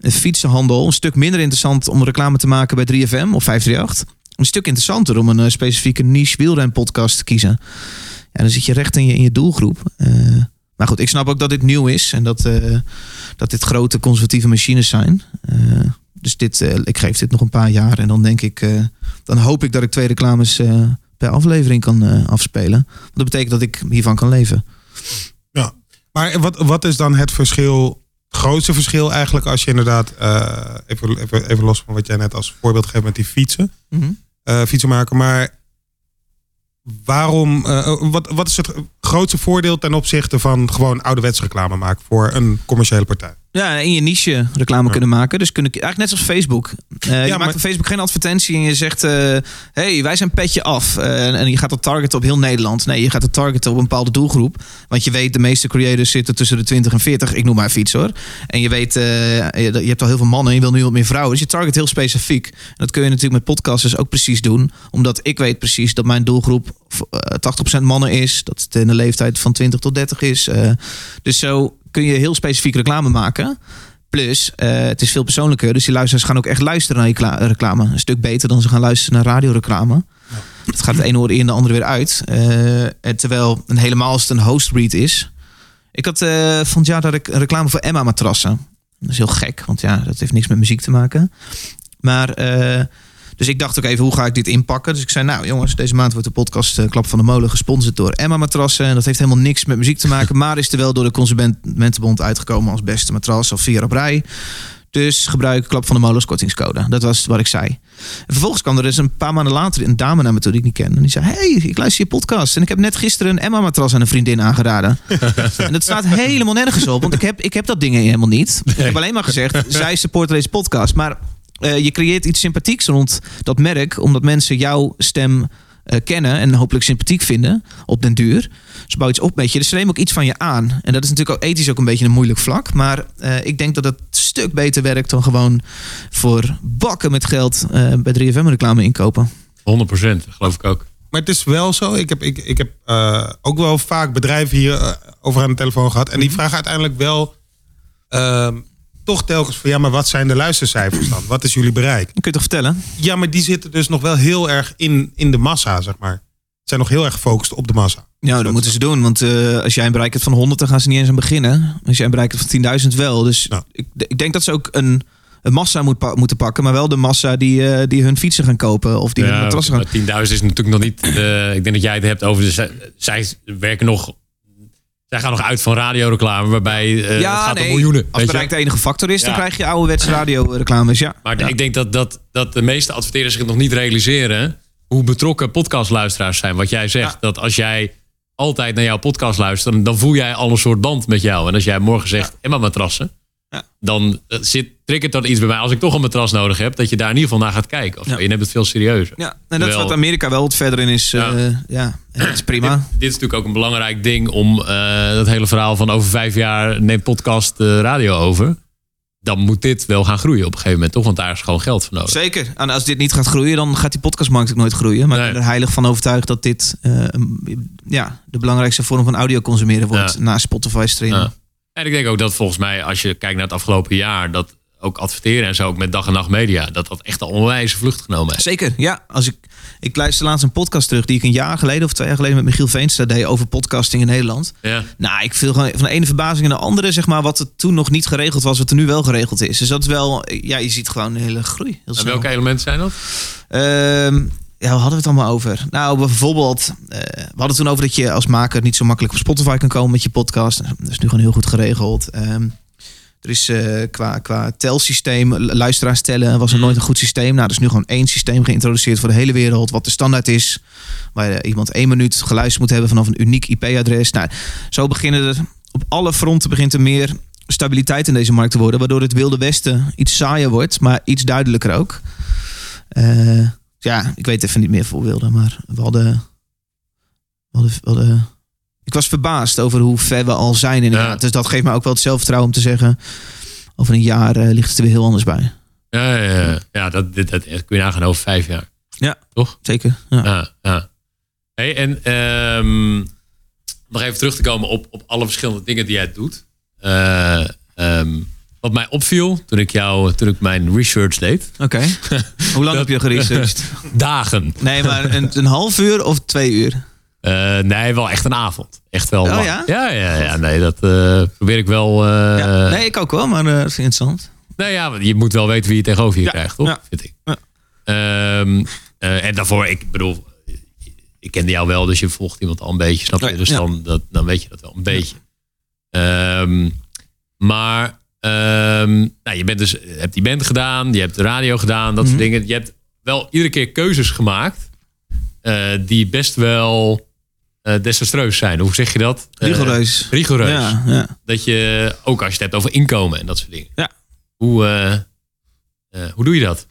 S2: een fietsenhandel. Een stuk minder interessant om reclame te maken bij 3FM of 538. Een stuk interessanter om een eh, specifieke niche wielrenpodcast te kiezen. Ja, dan zit je recht in je, in je doelgroep. Eh, maar goed, ik snap ook dat dit nieuw is. En dat, eh, dat dit grote conservatieve machines zijn. Eh, dus dit, ik geef dit nog een paar jaar. En dan denk ik, dan hoop ik dat ik twee reclames per aflevering kan afspelen. Want dat betekent dat ik hiervan kan leven.
S3: Maar wat, wat is dan het verschil, het grootste verschil eigenlijk als je inderdaad, even, even, even los van wat jij net als voorbeeld geeft met die fietsen, eh, fietsen maken, maar waarom, eh, wat, wat is het grootste voordeel ten opzichte van gewoon ouderwets reclame maken voor een commerciële partij?
S2: Ja, in je niche reclame
S3: Ja.
S2: kunnen maken. Dus kunnen, eigenlijk net zoals Facebook. Eh, je
S3: maar-
S2: maakt op Facebook geen advertentie en je zegt... eh hey, wij zijn petje af. Eh, en je gaat het targeten op heel Nederland. Nee, je gaat het targeten op een bepaalde doelgroep. Want je weet, de meeste creators zitten tussen de 20 en 40. Ik noem maar fiets hoor. En je weet, je, je hebt al heel veel mannen en je wil nu wat meer vrouwen. Dus je target heel specifiek. En dat kun je natuurlijk met podcasters ook precies doen. Omdat ik weet precies dat mijn doelgroep eh, 80% mannen is. Dat het in de leeftijd van 20 tot 30 is. Dus zo kun je heel specifiek reclame maken. Plus, eh, het is veel persoonlijker. Dus die luisteraars gaan ook echt luisteren naar je reclame. Een stuk beter dan ze gaan luisteren naar radioreclame. het gaat het ene oor in, de andere weer uit. Eh, en terwijl een helemaal als het een hostread is. Ik had eh van het jaar dat ik een reclame voor Emma matrassen. Dat is heel gek, want ja, dat heeft niks met muziek te maken. Maar, dus ik dacht ook even, hoe ga ik dit inpakken? Dus ik zei, nou jongens, deze maand wordt de podcast eh, Klap van de Molen gesponsord door Emma Matrassen. En dat heeft helemaal niks met muziek te maken, maar is er wel door de Consumentenbond uitgekomen als beste matras of vier op rij. Dus gebruik Klap van de Molens kortingscode. Dat was wat ik zei. En vervolgens kwam er dus een paar maanden later een dame naar me toe die ik niet kende. En die zei, hey, ik luister je podcast. En ik heb net gisteren een Emma-matras aan een vriendin aangeraden. en dat staat helemaal nergens op. Want ik heb, ik heb dat ding helemaal niet. Ik heb alleen maar gezegd, zij support deze podcast. Maar eh, je creëert iets sympathieks rond dat merk. Omdat mensen jouw stem eh, kennen en hopelijk sympathiek vinden op den duur. Ze bouwen iets op met je. Dus ze nemen ook iets van je aan. En dat is natuurlijk ook ethisch ook een beetje een moeilijk vlak. Maar eh, ik denk dat het een stuk beter werkt dan gewoon voor bakken met geld eh, bij 3FM reclame inkopen.
S1: 100%, geloof ik ook.
S3: Maar het is wel zo. Ik heb, ik, ik heb eh, ook wel vaak bedrijven hier over aan de telefoon gehad. En die vragen uiteindelijk wel ehm, toch telkens van... ja, maar wat zijn de luistercijfers dan? Wat is jullie bereik?
S2: Dat kun je toch vertellen?
S3: Ja, maar die zitten dus nog wel heel erg in, in de massa, zeg maar. Ze zijn nog heel erg gefocust op de massa.
S2: Ja, dat moeten ze doen. Want eh, als jij een bereik hebt van 100, dan gaan ze niet eens aan beginnen. Als jij een bereik hebt van 10.000 wel. Dus
S3: Ja.
S2: ik, ik denk dat ze ook een, een massa moet pa- moeten pakken. Maar wel de massa die, eh, die hun fietsen gaan kopen. Of die hun matrassen gaan...
S1: maar 10.000 is natuurlijk nog niet. eh, ik denk dat jij het hebt over. De, zij, zij werken nog. Zij gaan nog uit van radioreclame, waarbij eh, het gaat om miljoenen.
S2: Als bereik de enige factor is, dan krijg je ouderwetse radioreclames. Ja.
S1: Maar
S2: ja.
S1: ik denk dat, dat, dat de meeste adverteerders zich nog niet realiseren hoe betrokken podcastluisteraars zijn. Wat jij zegt, dat als jij altijd naar jouw podcast luistert, dan, dan voel jij al een soort band met jou. En als jij morgen zegt, Emma matrassen, dan eh, zit, triggert dat iets bij mij. Als ik toch een matras nodig heb, dat je daar in ieder geval naar gaat kijken. Of.
S2: Ja.
S1: Je neemt het veel serieuzer.
S2: Ja, en dat is wat Amerika wel wat verder in is.
S1: Ja.
S2: eh, ja, dat is prima.
S1: Dit, dit is natuurlijk ook een belangrijk ding om eh, dat hele verhaal van over vijf jaar neemt podcast de radio over. Dan moet dit wel gaan groeien op een gegeven moment, toch? Want daar is gewoon geld voor nodig.
S2: Zeker. En als dit niet gaat groeien, dan gaat die podcastmarkt ook nooit groeien. Maar ik ben er heilig van overtuigd dat dit eh, ja, de belangrijkste vorm van audio consumeren wordt. Na Spotify streamen.
S1: Ja. En ik denk ook dat volgens mij, als je kijkt naar het afgelopen jaar, dat ook adverteren en zo, ook met dag en nacht media, dat dat echt een onwijze vlucht genomen heeft.
S2: Zeker, ja. Als ik, ik luister laatst een podcast terug die ik een jaar geleden of twee jaar geleden met Michiel Veenstra deed over podcasting in Nederland.
S1: Ja.
S2: Nou, ik viel gewoon van de ene verbazing in de andere, zeg maar, wat er toen nog niet geregeld was, wat er nu wel geregeld is. Dus dat is wel, ja, je ziet gewoon een hele groei. Heel
S1: En welke elementen zijn dat?
S2: Ehm, ja, waar hadden we het allemaal over? Nou, bijvoorbeeld, eh, we hadden het toen over dat je als maker niet zo makkelijk op Spotify kan komen met je podcast. Dat is nu gewoon heel goed geregeld. Ehm, er is eh, qua, qua telsysteem, lu- luisteraars tellen, was er nooit een goed systeem. Nou, er is nu gewoon één systeem geïntroduceerd voor de hele wereld, wat de standaard is. Waar eh, iemand één minuut geluisterd moet hebben vanaf een uniek IP-adres. Nou, zo beginnen er op alle fronten begint er meer stabiliteit in deze markt te worden, waardoor het Wilde Westen iets saaier wordt, maar iets duidelijker ook. Eh, ja, ik weet even niet meer voorbeelden, maar we hadden, we hadden, we hadden- ik was verbaasd over hoe ver we al zijn inderdaad.
S1: Ja.
S2: Dus dat geeft me ook wel het zelfvertrouwen om te zeggen, over een jaar eh, ligt het er weer heel anders bij.
S1: Ja, ja, ja. ja dat, dit, dat kun je nagaan over vijf jaar.
S2: Zeker. Ja.
S1: Ja, ja. Hey, en ehm, nog even terug te komen op, op alle verschillende dingen die jij doet. Eh, ehm, wat mij opviel toen ik jou, toen ik mijn research deed.
S2: Oké. Hoe lang heb je geresearched?
S1: Dagen.
S2: Nee, maar een, een half uur of twee uur?
S1: Eh, nee, wel echt een avond. Echt wel.
S2: Oh,
S1: lang.
S2: ja?
S1: Ja, ja, ja. Nee, dat eh, probeer ik wel. eh,
S2: ja. Nee, ik ook wel, maar dat vind ik interessant.
S1: Nou ja, je moet wel weten wie je tegenover je
S2: Ja,
S1: krijgt, toch?
S2: ja,
S1: Vind ik. Ehm, eh, en daarvoor, ik bedoel, ik kende jou wel, dus je volgt iemand al een beetje, snap je? Dus dan, dat, dan weet je dat wel een beetje. Ehm, maar ehm, nou, je bent dus, je hebt die band gedaan, je hebt de radio gedaan, dat
S2: Mhm.
S1: soort dingen. Je hebt wel iedere keer keuzes gemaakt die best wel eh, desastreus zijn. Hoe zeg je dat? Eh,
S2: Rigoureus.
S1: rigoureus.
S2: Ja, ja.
S1: Dat je, ook als je het hebt over inkomen en dat soort dingen.
S2: Ja.
S1: Hoe, eh, hoe doe je dat?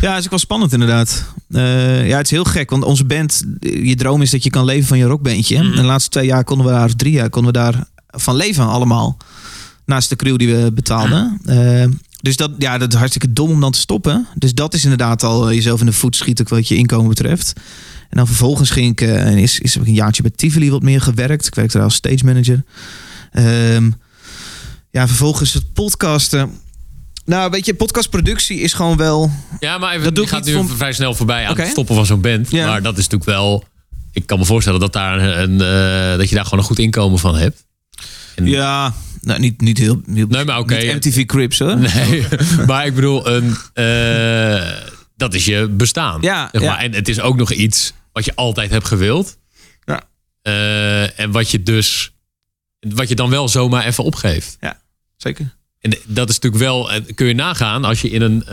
S2: Ja, het is ook wel spannend inderdaad. Ja, het is heel gek, want onze band, je droom is dat je kan leven van je rockbandje.
S1: Mhm.
S2: En de laatste twee jaar konden we daar, of drie jaar konden we daar van leven allemaal. Naast de crew die we betaalden. Dus dat, ja, dat is hartstikke dom om dan te stoppen. Dus dat is inderdaad al jezelf in de voet schieten wat je inkomen betreft. En dan vervolgens ging ik, eh, en is, is heb ik een jaartje bij Tivoli wat meer gewerkt. Ik werkte daar als stage manager. Ehm, ja, vervolgens het podcasten Nou, weet je, podcastproductie is gewoon wel...
S1: Ja, maar even,
S2: Dat doe
S1: gaat nu vrij snel voorbij aan het stoppen van zo'n band.
S2: Ja.
S1: Maar dat is natuurlijk wel... Ik kan me voorstellen dat, daar een, eh, dat je daar gewoon een goed inkomen van hebt. En-
S2: Ja, nou, niet, niet heel... heel
S1: Nee, maar oké.
S2: MTV Crips, hoor.
S1: Nee, maar ik bedoel, een, eh, dat is je bestaan.
S2: Ja,
S1: zeg
S2: ja.
S1: En het is ook nog iets wat je altijd hebt gewild.
S2: Ja.
S1: Eh, en wat je dus, wat je dan wel zomaar even opgeeft.
S2: Zeker.
S1: En dat is natuurlijk wel, eh, kun je nagaan als je in een,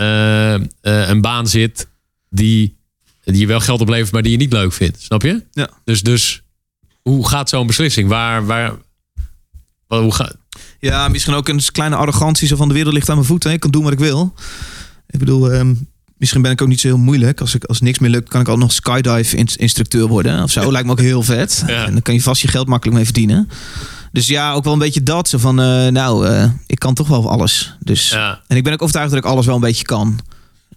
S1: eh, een baan zit die, die je wel geld oplevert, maar die je niet leuk vindt. Snap je?
S2: Ja.
S1: Dus, dus hoe gaat zo'n beslissing? Waar, waar, wat, hoe gaat,
S2: Ja, misschien ook een kleine arrogantie zo van de wereld ligt aan mijn voeten. Ik kan doen wat ik wil. Ik bedoel, ehm, misschien ben ik ook niet zo heel moeilijk. Als, ik, als niks meer lukt, kan ik ook nog skydive ins- instructeur worden. Of zo, lijkt me ook heel vet.
S1: Ja.
S2: En dan kan je vast je geld makkelijk mee verdienen. Dus ja, ook wel een beetje dat. Zo van, eh, nou, eh, ik kan toch wel alles. Dus,
S1: ja.
S2: En ik ben ook overtuigd dat ik alles wel een beetje kan.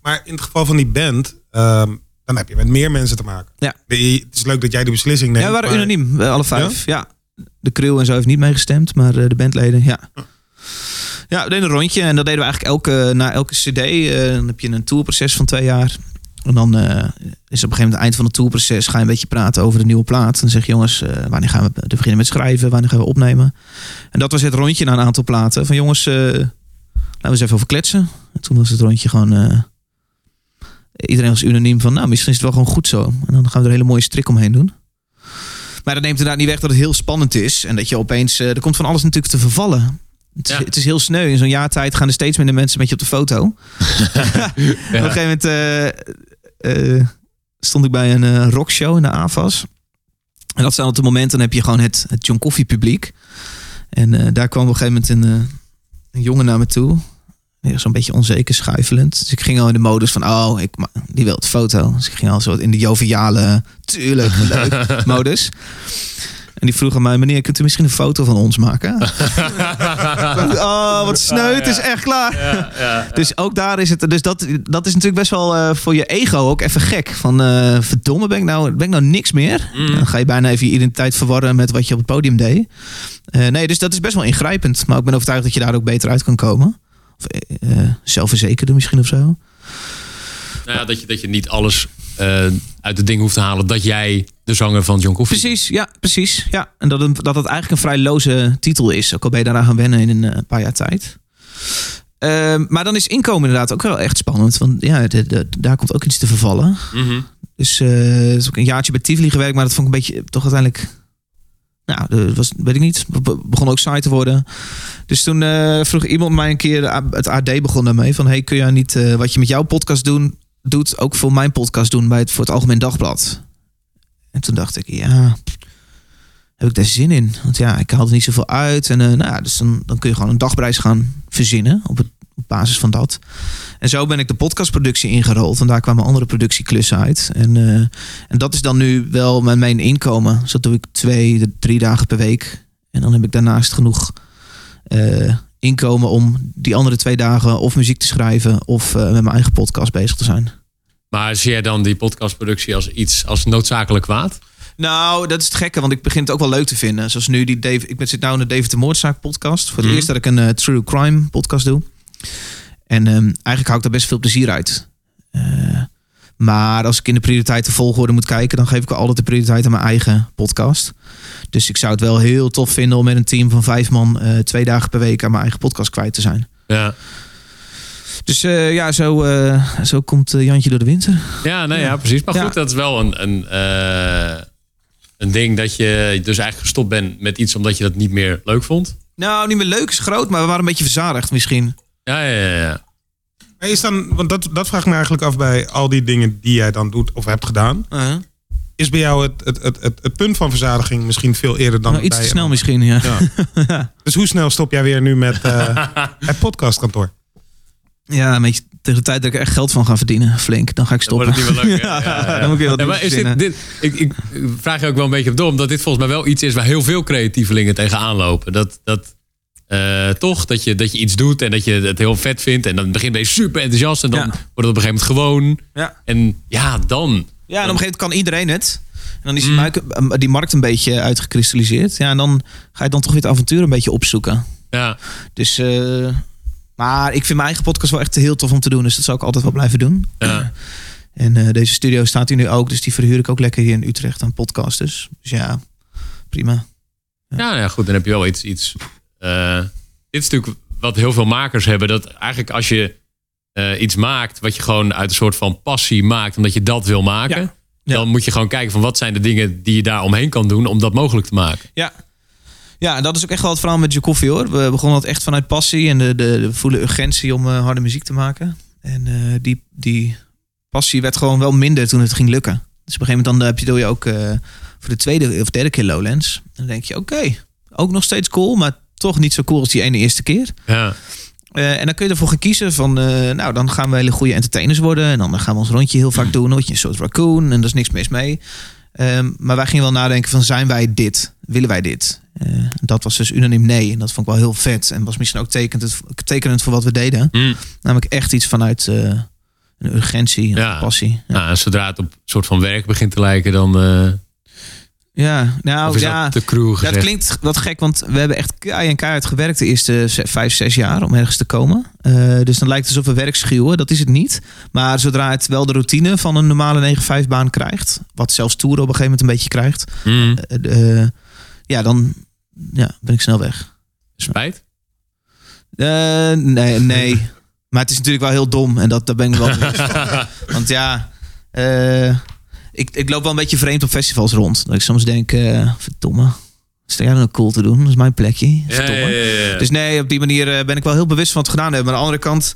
S3: Maar in het geval van die band, ehm, dan heb je met meer mensen te maken.
S2: Ja.
S3: Het is leuk dat jij de beslissing neemt.
S2: ja, we waren
S3: maar-
S2: unaniem, eh, alle vijf. Ja? De crew en zo heeft niet meegestemd, maar eh, de bandleden, ja. Ja, we deden een rondje en dat deden we eigenlijk elke, na elke cd. eh, dan heb je een tourproces van twee jaar. En dan eh, is op een gegeven moment, het eind van het tourproces, ga je een beetje praten over de nieuwe plaat. Dan zeg je, jongens, eh, wanneer gaan we beginnen met schrijven? Wanneer gaan we opnemen? En dat was het rondje na een aantal platen. Van jongens, laten we eens even over kletsen. En toen was het rondje gewoon... iedereen was unaniem van, nou, misschien is het wel gewoon goed zo. En dan gaan we er een hele mooie strik omheen doen. Maar dat neemt inderdaad niet weg dat het heel spannend is. En dat je opeens... er komt van alles natuurlijk te vervallen. Het is,
S1: Ja.
S2: het is heel sneu. In zo'n jaar tijd gaan er steeds minder mensen met je op de foto. Op een gegeven moment eh, eh, stond ik bij een eh, rockshow in de AFAS. En dat zijn op het moment, dan heb je gewoon het, het John Coffee publiek. En daar kwam op een gegeven moment een, een jongen naar me toe. Zo'n beetje onzeker, schuifelend. Dus ik ging al in de modus van, oh, ik, die wil het foto. Dus ik ging al zo in de joviale, tuurlijk, leuk modus. En die vroeg aan mij, meneer, kunt u misschien een foto van ons maken? oh, wat sneu, het is echt klaar.
S1: Ja, ja.
S2: Dus ook daar is het. Dus dat, dat is natuurlijk best wel eh, voor je ego ook even gek. Van eh, verdomme, ben ik, nou, ben ik nou niks meer?
S1: Mm.
S2: Dan ga je bijna even je identiteit verwarren met wat je op het podium deed. Eh, nee, dus dat is best wel ingrijpend. Maar ik ben overtuigd dat je daar ook beter uit kan komen. Of zelfverzekerder misschien of zo.
S1: Nou ja, dat, je, dat je niet alles eh, uit het ding hoeft te halen dat jij de zanger van John Coffee
S2: Precies, ja, precies. Ja. En dat het, dat het eigenlijk een vrij loze titel is. Ook al ben je daaraan gaan wennen in een eh, paar jaar tijd. Ehm, maar dan is inkomen inderdaad ook wel echt spannend. Want ja, de, de- daar komt ook iets te vervallen.
S1: Mhm.
S2: Dus eh het is ook een jaartje bij Tivoli gewerkt, maar dat vond ik een beetje toch uiteindelijk. Nou, dat was, weet ik niet. be- begon ook saai te worden. Dus toen eh, vroeg iemand mij een keer, het AD begon daarmee, van hey, kun jij niet eh, wat je met jouw podcast doen, doet, ook voor mijn podcast doen bij het, voor het Algemeen Dagblad? En toen dacht ik, ja, heb ik daar zin in? Want ja, ik haal er niet zoveel uit. En eh, nou, ja, dus dan, dan kun je gewoon een dagprijs gaan verzinnen op, het, op basis van dat. En zo ben ik de podcastproductie ingerold. En daar kwamen andere productieklussen uit. En, eh, en dat is dan nu wel mijn, mijn inkomen. Dus dat doe ik twee, drie dagen per week. En dan heb ik daarnaast genoeg eh, inkomen om die andere twee dagen of muziek te schrijven of eh, met mijn eigen podcast bezig te zijn.
S1: Maar zie jij dan die podcastproductie als iets als noodzakelijk kwaad?
S2: Nou, dat is het gekke, want ik begin het ook wel leuk te vinden. Zoals nu, die Dave, ik ben- zit nou in de David de Moordzaak podcast. Voor het
S1: Mhm.
S2: eerst dat ik een eh, true crime podcast doe. En ehm, eigenlijk hou ik daar best veel plezier uit. Eh, maar als ik in de prioriteiten volgorde moet kijken, dan geef ik wel altijd de prioriteit aan mijn eigen podcast. Dus ik zou het wel heel tof vinden om met een team van vijf man eh, twee dagen per week aan mijn eigen podcast kwijt te zijn.
S1: Ja.
S2: Dus eh, ja, zo, eh, zo komt Jantje door de winter.
S1: Ja, nee, ja, precies. Maar
S2: Ja.
S1: goed, dat is wel een, een, eh, een ding dat je dus eigenlijk gestopt bent met iets omdat je dat niet meer leuk vond.
S2: Nou, niet meer leuk is groot, maar we waren een beetje verzadigd misschien.
S1: Ja, ja, ja. ja.
S3: Is dan, want dat, dat vraag ik me eigenlijk af bij al die dingen die jij dan doet of hebt gedaan.
S2: Uh-huh.
S3: Is bij jou het, het, het, het, het punt van verzadiging misschien veel eerder dan
S2: Nou, iets
S3: bij
S2: te snel misschien, ja.
S3: Ja. Dus hoe snel stop jij weer nu met eh, het podcastkantoor?
S2: Ja, een beetje tegen de tijd dat ik er echt geld van ga verdienen, flink, dan ga ik
S1: Dan wordt
S2: stoppen.
S1: het niet meer leuk. hè?
S2: Ja,
S1: Ja, ja, ja.
S2: dan moet ik weer wat
S1: Ja, maar is dit, dit, ik, ik vraag je ook wel een beetje op door, omdat dit volgens mij wel iets is waar heel veel creatievelingen tegenaan lopen. Dat, dat eh, toch, dat je, dat je iets doet en dat je het heel vet vindt. En dan begin je super enthousiast en dan
S2: Ja.
S1: wordt het op een gegeven moment gewoon.
S2: Ja.
S1: En ja, dan.
S2: Ja, en op een gegeven moment kan iedereen het. En dan is die,
S1: Mm.
S2: markt, die markt een beetje uitgekristalliseerd. Ja, en dan ga je dan toch weer het avontuur een beetje opzoeken.
S1: Ja,
S2: Dus eh, Maar ik vind mijn eigen podcast wel echt heel tof om te doen. Dus dat zou ik altijd wel blijven doen.
S1: Ja.
S2: En eh, deze studio staat hier nu ook. Dus die verhuur ik ook lekker hier in Utrecht aan podcasters. Dus ja, prima.
S1: Ja, nou ja, goed. Dan heb je wel iets. iets eh, dit is natuurlijk wat heel veel makers hebben. Dat eigenlijk als je eh, iets maakt wat je gewoon uit een soort van passie maakt, omdat je dat wil maken,
S2: Ja. Ja.
S1: dan moet je gewoon kijken van wat zijn de dingen die je daar omheen kan doen om dat mogelijk te maken.
S2: Ja. Ja, en dat is ook echt wel het verhaal met je koffie hoor. We begonnen dat echt vanuit passie en de, de, de voelen urgentie om eh, harde muziek te maken. En eh, die, die passie werd gewoon wel minder toen het ging lukken. Dus op een gegeven moment dan heb je, doe je ook voor de tweede of derde keer Lowlands. En dan denk je, oké, ook nog steeds cool, maar toch niet zo cool als die ene eerste keer.
S1: Ja.
S2: Eh, en dan kun je ervoor gaan kiezen van, eh, nou, dan gaan we hele goede entertainers worden. En dan gaan we ons rondje heel vaak doen. Word je een soort raccoon en daar is niks mis mee. Ehm, maar wij gingen wel nadenken van, zijn wij dit? Willen wij dit? Eh, dat was dus unaniem nee. En dat vond ik wel heel vet. En was misschien ook tekenend, tekenend voor wat we deden.
S1: Hm.
S2: Namelijk echt iets vanuit een urgentie, een
S1: Ja.
S2: passie. Ja,
S1: Nou, en zodra het op een soort van werk begint te lijken, dan uh,
S2: ja. nou
S1: is
S2: ja.
S1: dat de crew
S2: Ja,
S1: gezegd.
S2: het klinkt wat gek, want we hebben echt kei en keihard gewerkt de eerste vijf, zes jaar om ergens te komen. Eh, dus dan lijkt het alsof we werk schuwen. Dat is het niet. Maar zodra het wel de routine van een normale 9-5 baan krijgt, wat zelfs Tour op een gegeven moment een beetje krijgt,
S1: Hm.
S2: eh, eh, ja, dan ja, ben ik snel weg.
S1: Spijt?
S2: Nee, nee. Maar het is natuurlijk wel heel dom en dat, daar ben ik wel van. Want ja, ik, ik loop wel een beetje vreemd op festivals rond. Dat ik soms denk, eh verdomme, jij nou cool te doen? Dat is mijn plekje.
S1: Ja,
S2: Verdomme.
S1: ja, ja, ja.
S2: Dus nee, op die manier eh, ben ik wel heel bewust van wat we gedaan hebben. Maar aan de andere kant,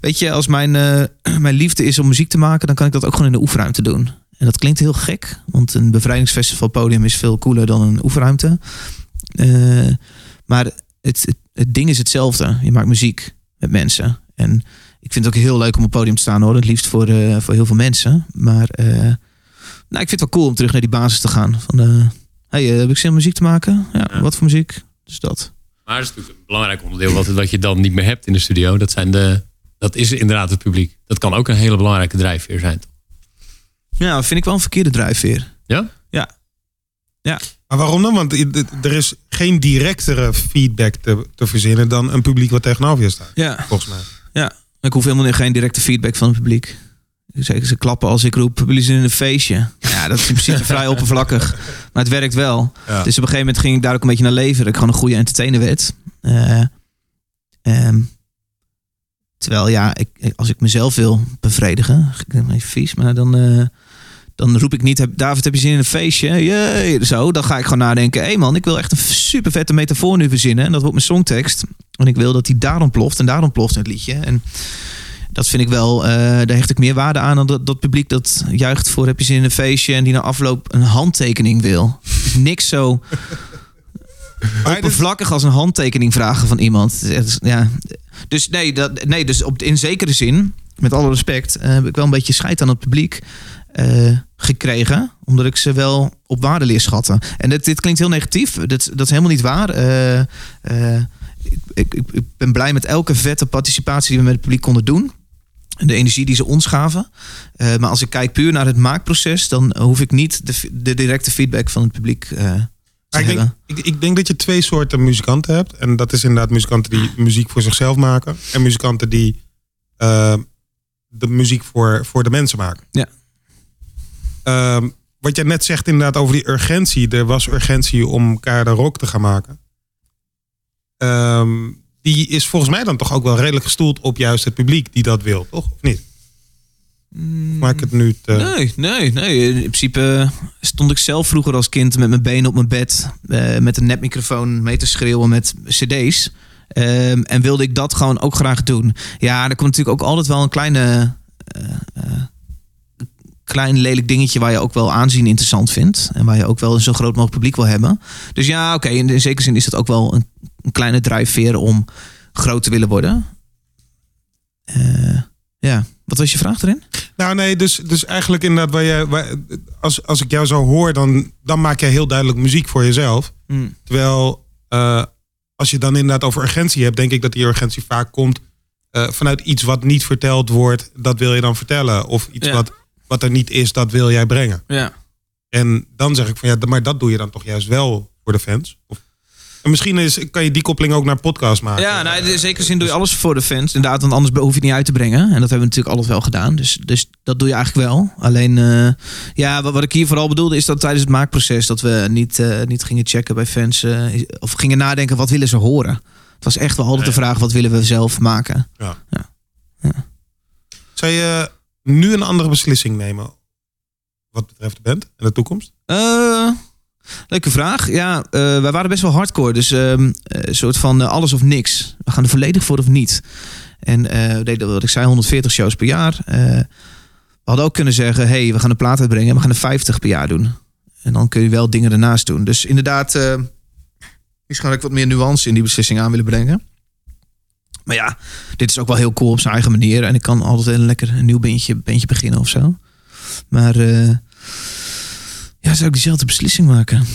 S2: weet je, als mijn, eh, mijn liefde is om muziek te maken, dan kan ik dat ook gewoon in de oefenruimte doen. En dat klinkt heel gek, want een bevrijdingsfestival podium is veel cooler dan een oefenruimte. Eh, maar het, het, het ding is hetzelfde. Je maakt muziek met mensen. En ik vind het ook heel leuk om op het podium te staan hoor. Het liefst voor, voor heel veel mensen. Maar nou, ik vind het wel cool om terug naar die basis te gaan. Van, eh, hey, eh, heb ik zin om muziek te maken? Ja,
S1: Ja.
S2: wat voor muziek? Dus dat.
S1: Maar dat is natuurlijk een belangrijk onderdeel wat, wat je dan niet meer hebt in de studio. Dat, zijn de, dat is inderdaad het publiek. Dat kan ook een hele belangrijke drijfveer zijn.
S2: Ja, dat vind ik wel een verkeerde drijfveer.
S1: Ja?
S3: Maar waarom dan? Want er is geen directere feedback te, te verzinnen dan een publiek wat tegenover je staat.
S2: Ja.
S3: Volgens mij.
S2: Ik hoef helemaal geen directe feedback van het publiek. Zeker ze klappen als ik roep, jullie zijn in een feestje. Ja, dat is in principe vrij oppervlakkig. Maar het werkt wel.
S3: Ja.
S2: Dus op een gegeven moment ging ik daar ook een beetje naar leven. Ik gewoon een goede entertainer werd. Eh, ehm, terwijl ja, ik, als ik mezelf wil bevredigen, even vies, maar dan, eh, dan roep ik niet, heb- David heb je zin in een feestje? Jee, zo. Dan ga ik gewoon nadenken, hé hey man, ik wil echt een super vette metafoor nu verzinnen. En dat wordt mijn songtekst. En ik wil dat die daar ontploft en daar ontploft in het liedje. En dat vind ik wel, eh, daar hecht ik meer waarde aan dan dat, dat publiek dat juicht voor heb je zin in een feestje en die na afloop een handtekening wil. Niks zo oppervlakkig als een handtekening vragen van iemand. Ja. Dus nee, dat, nee dus op, in zekere zin, met alle respect, eh, heb ik wel een beetje scheid aan het publiek eh, gekregen. Omdat ik ze wel op waarde leer schatten. En dit, dit klinkt heel negatief. Dat, dat is helemaal niet waar. Ik, ik, ik ben blij met elke vette participatie die we met het publiek konden doen. En de energie die ze ons gaven. Eh, maar als ik kijk puur naar het maakproces, dan hoef ik niet de, de directe feedback van het publiek eh, te
S3: ik, denk,
S2: hebben.
S3: ik, ik denk dat je twee soorten muzikanten hebt. En dat is inderdaad muzikanten die muziek voor zichzelf maken. En muzikanten die eh, de muziek voor, voor de mensen maken.
S2: Ja.
S3: Ehm, wat jij net zegt inderdaad over die urgentie. Er was urgentie om Keiharde Rock te gaan maken. Ehm, die is volgens mij dan toch ook wel redelijk gestoeld op juist het publiek die dat wil, toch? Of niet? Maak het nu te...
S2: Nee, nee, nee. In principe stond ik zelf vroeger als kind met mijn benen op mijn bed. eh, met een nepmicrofoon mee te schreeuwen met cd's. Ehm, en wilde ik dat gewoon ook graag doen. Ja, er komt natuurlijk ook altijd wel een kleine... eh, eh, klein lelijk dingetje waar je ook wel aanzien interessant vindt. En waar je ook wel een zo groot mogelijk publiek wil hebben. Dus ja, oké, in, in zekere zin is dat ook wel een, een kleine drijfveer om groot te willen worden. Eh, ja, wat was je vraag erin?
S3: Nou nee, dus, dus eigenlijk inderdaad, waar je, waar, als, als ik jou zo hoor, dan, dan maak jij heel duidelijk muziek voor jezelf.
S2: Hmm.
S3: Terwijl eh, als je dan inderdaad over urgentie hebt, denk ik dat die urgentie vaak komt eh, vanuit iets wat niet verteld wordt, dat wil je dan vertellen. Of iets
S2: Ja.
S3: wat, wat er niet is, dat wil jij brengen.
S2: Ja.
S3: En dan zeg ik van ja, maar dat doe je dan toch juist wel voor de fans? Of, En misschien is, kan je die koppeling ook naar podcast maken.
S2: Ja, nou, in zekere zin doe je alles voor de fans. Inderdaad, want anders hoef je het niet uit te brengen. En dat hebben we natuurlijk altijd wel gedaan. Dus, dus dat doe je eigenlijk wel. Alleen, eh, ja, wat, wat ik hier vooral bedoelde is dat tijdens het maakproces... dat we niet, eh, niet gingen checken bij fans... eh, of gingen nadenken, wat willen ze horen? Het was echt wel altijd de vraag, wat willen we zelf maken?
S3: Zou je nu een andere beslissing nemen wat betreft de band en de toekomst?
S2: Eh, leuke vraag. Ja, eh, wij waren best wel hardcore. Dus ehm, eh, een soort van eh, alles of niks. We gaan er volledig voor of niet. En eh, we deden wat ik zei, 140 shows per jaar. We hadden ook kunnen zeggen, hey, we gaan een plaat uitbrengen. We gaan er 50 per jaar doen. En dan kun je wel dingen ernaast doen. Dus inderdaad, misschien had ik wat meer nuance in die beslissing aan willen brengen. Maar ja, dit is ook wel heel cool op zijn eigen manier. En ik kan altijd een lekker een nieuw beentje, beentje beginnen of zo. Maar ja, zou ik diezelfde beslissing maken?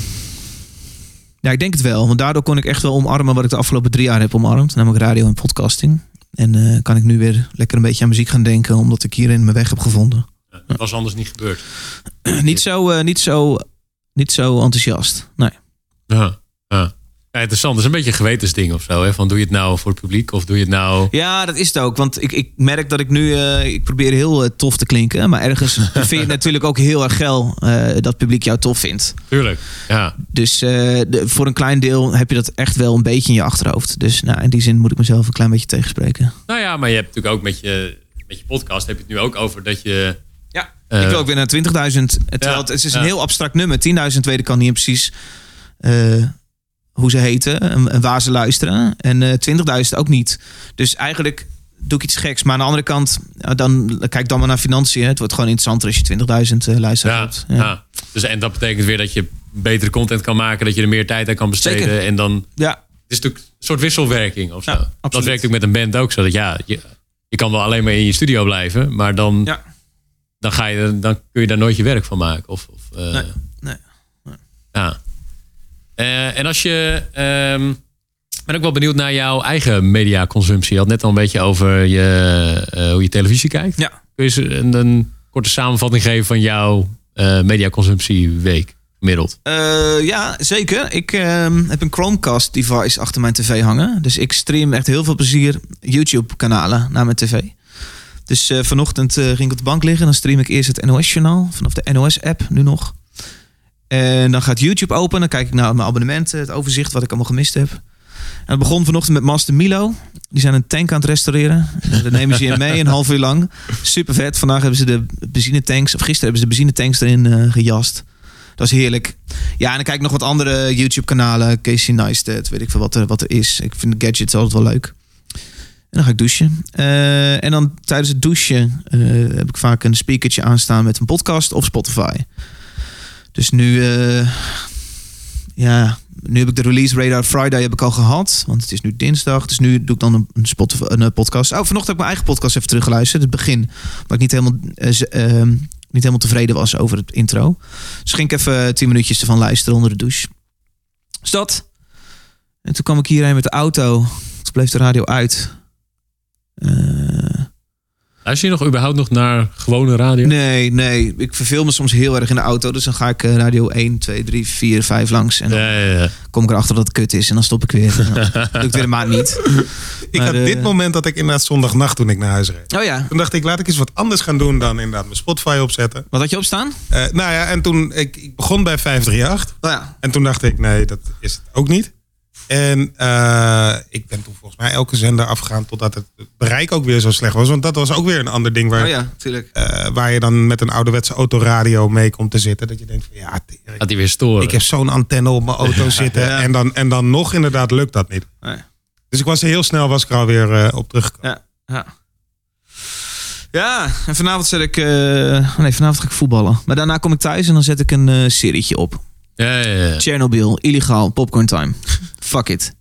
S2: Ja, ik denk het wel. Want daardoor kon ik echt wel omarmen wat ik de afgelopen drie jaar heb omarmd. Namelijk radio en podcasting. En eh, kan ik nu weer lekker een beetje aan muziek gaan denken. Omdat ik hierin mijn weg heb gevonden.
S1: Dat was anders niet gebeurd.
S2: niet, zo, eh, niet, zo, niet zo enthousiast. Nee.
S1: Ja, ja. Ja, interessant. Het is een beetje een gewetensding of zo. Hè? Van doe je het nou voor het publiek of doe je het nou...
S2: Ja, dat is het ook. Want ik, ik merk dat ik nu... eh, ik probeer heel eh, tof te klinken. Maar ergens vind je het natuurlijk ook heel erg geil... eh, dat het publiek jou tof vindt.
S1: Tuurlijk. Ja.
S2: Dus de, voor een klein deel heb je dat echt wel een beetje in je achterhoofd. Dus nou, in die zin moet ik mezelf een klein beetje tegenspreken.
S1: Nou ja, maar je hebt natuurlijk ook met je, met je podcast... heb je het nu ook over dat je...
S2: Ja, ik wil ook weer naar 20.000. Terwijl
S1: ja,
S2: het, het is
S1: ja.
S2: een heel abstract nummer. 10.000 weet ik al niet precies hoe ze heten en, waar ze luisteren. En eh 20.000 ook niet. Dus eigenlijk doe ik iets geks. Maar aan de andere kant, ja, dan kijk dan maar naar financiën. Het wordt gewoon interessanter als je 20.000 uh, luisteraars
S1: Ja. Dus, en dat betekent weer dat je betere content kan maken... dat je er meer tijd aan kan besteden.
S2: Zeker.
S1: En dan
S2: ja.
S1: het is natuurlijk een soort wisselwerking of zo.
S2: Ja,
S1: dat werkt ook met een band ook zo. Dat ja, je, je kan wel alleen maar in je studio blijven, maar dan, dan, ga je, dan kun je daar nooit je werk van maken. Of, of, eh,
S2: Nee, nee,
S1: Ja. Eh, en als je. ik ben ook wel benieuwd naar jouw eigen mediaconsumptie. Je had net al een beetje over je, eh, hoe je televisie kijkt.
S2: Ja.
S1: Kun je eens een, een korte samenvatting geven van jouw eh mediaconsumptieweek gemiddeld?
S2: Ja, zeker. Ik ehm, heb een Chromecast device achter mijn tv hangen. Dus ik stream echt heel veel plezier YouTube kanalen naar mijn tv. Dus vanochtend ging ik op de bank liggen. Dan stream ik eerst het NOS-journaal vanaf de NOS-app, nu nog. En dan gaat YouTube open. Dan kijk ik naar mijn abonnementen, het overzicht wat ik allemaal gemist heb. En het begon vanochtend met Master Milo. Die zijn een tank aan het restaureren. Daar nemen ze je mee een half uur lang. Super vet. Vandaag hebben ze de benzinetanks, of gisteren hebben ze de benzinetanks erin eh, gejast. Dat is heerlijk. Ja, en dan kijk ik nog wat andere YouTube-kanalen. Casey Neistat, weet ik veel wat er, wat er is. Ik vind de gadgets altijd wel leuk. En dan ga ik douchen. Eh, en dan tijdens het douchen eh, heb ik vaak een speakertje aanstaan met een podcast of Spotify. Dus nu, eh, ja, nu heb ik de release radar Friday heb ik al gehad, want het is nu dinsdag. Dus nu doe ik dan een, Spotify, een eh, podcast. Oh, vanochtend heb ik mijn eigen podcast even teruggeluisterd, het begin, omdat ik niet helemaal, eh, ehm, niet helemaal tevreden was over het intro. Dus ging ik even tien minuutjes ervan luisteren onder de douche. Dus dat. En toen kwam ik hierheen met de auto. Toen bleef de radio uit.
S1: Luister je nog überhaupt nog naar gewone radio?
S2: nee, nee. Ik verveel me soms heel erg in de auto. Dus dan ga ik eh, radio 1, 2, 3, 4, 5 langs. En dan
S1: Ja, ja, ja.
S2: kom ik erachter dat het kut is. En dan stop ik weer. Doe ik weer een maand niet.
S3: Ik
S2: Maar,
S3: had
S2: eh,
S3: dit moment dat ik inderdaad zondagnacht toen ik naar huis reed.
S2: Oh ja.
S3: Toen dacht ik, laat ik eens wat anders gaan doen dan inderdaad mijn Spotify opzetten.
S2: Wat had je opstaan?
S3: Eh, nou ja, en toen, ik, ik begon bij 538.
S2: Oh ja.
S3: En toen dacht ik, nee, dat is het ook niet. En eh, ik ben toen volgens mij elke zender afgegaan totdat het bereik ook weer zo slecht was. Want dat was ook weer een ander ding waar,
S2: Oh ja, tuurlijk.
S3: eh, waar je dan met een ouderwetse autoradio mee komt te zitten. Dat je denkt van ja, tering,
S1: Gaat die weer storen?
S3: ik heb zo'n antenne op mijn auto zitten.
S2: Ja.
S3: En, dan, en dan nog inderdaad lukt dat niet.
S2: Nee.
S3: Dus ik was er heel snel was ik er alweer eh, op teruggekomen.
S2: Ja. Ja. Ja, en vanavond zet ik... eh, nee, vanavond ga ik voetballen. Maar daarna kom ik thuis en dan zet ik een serietje op.
S1: Ja, ja, ja.
S2: Chernobyl, illegaal, popcorn time. Fuck it.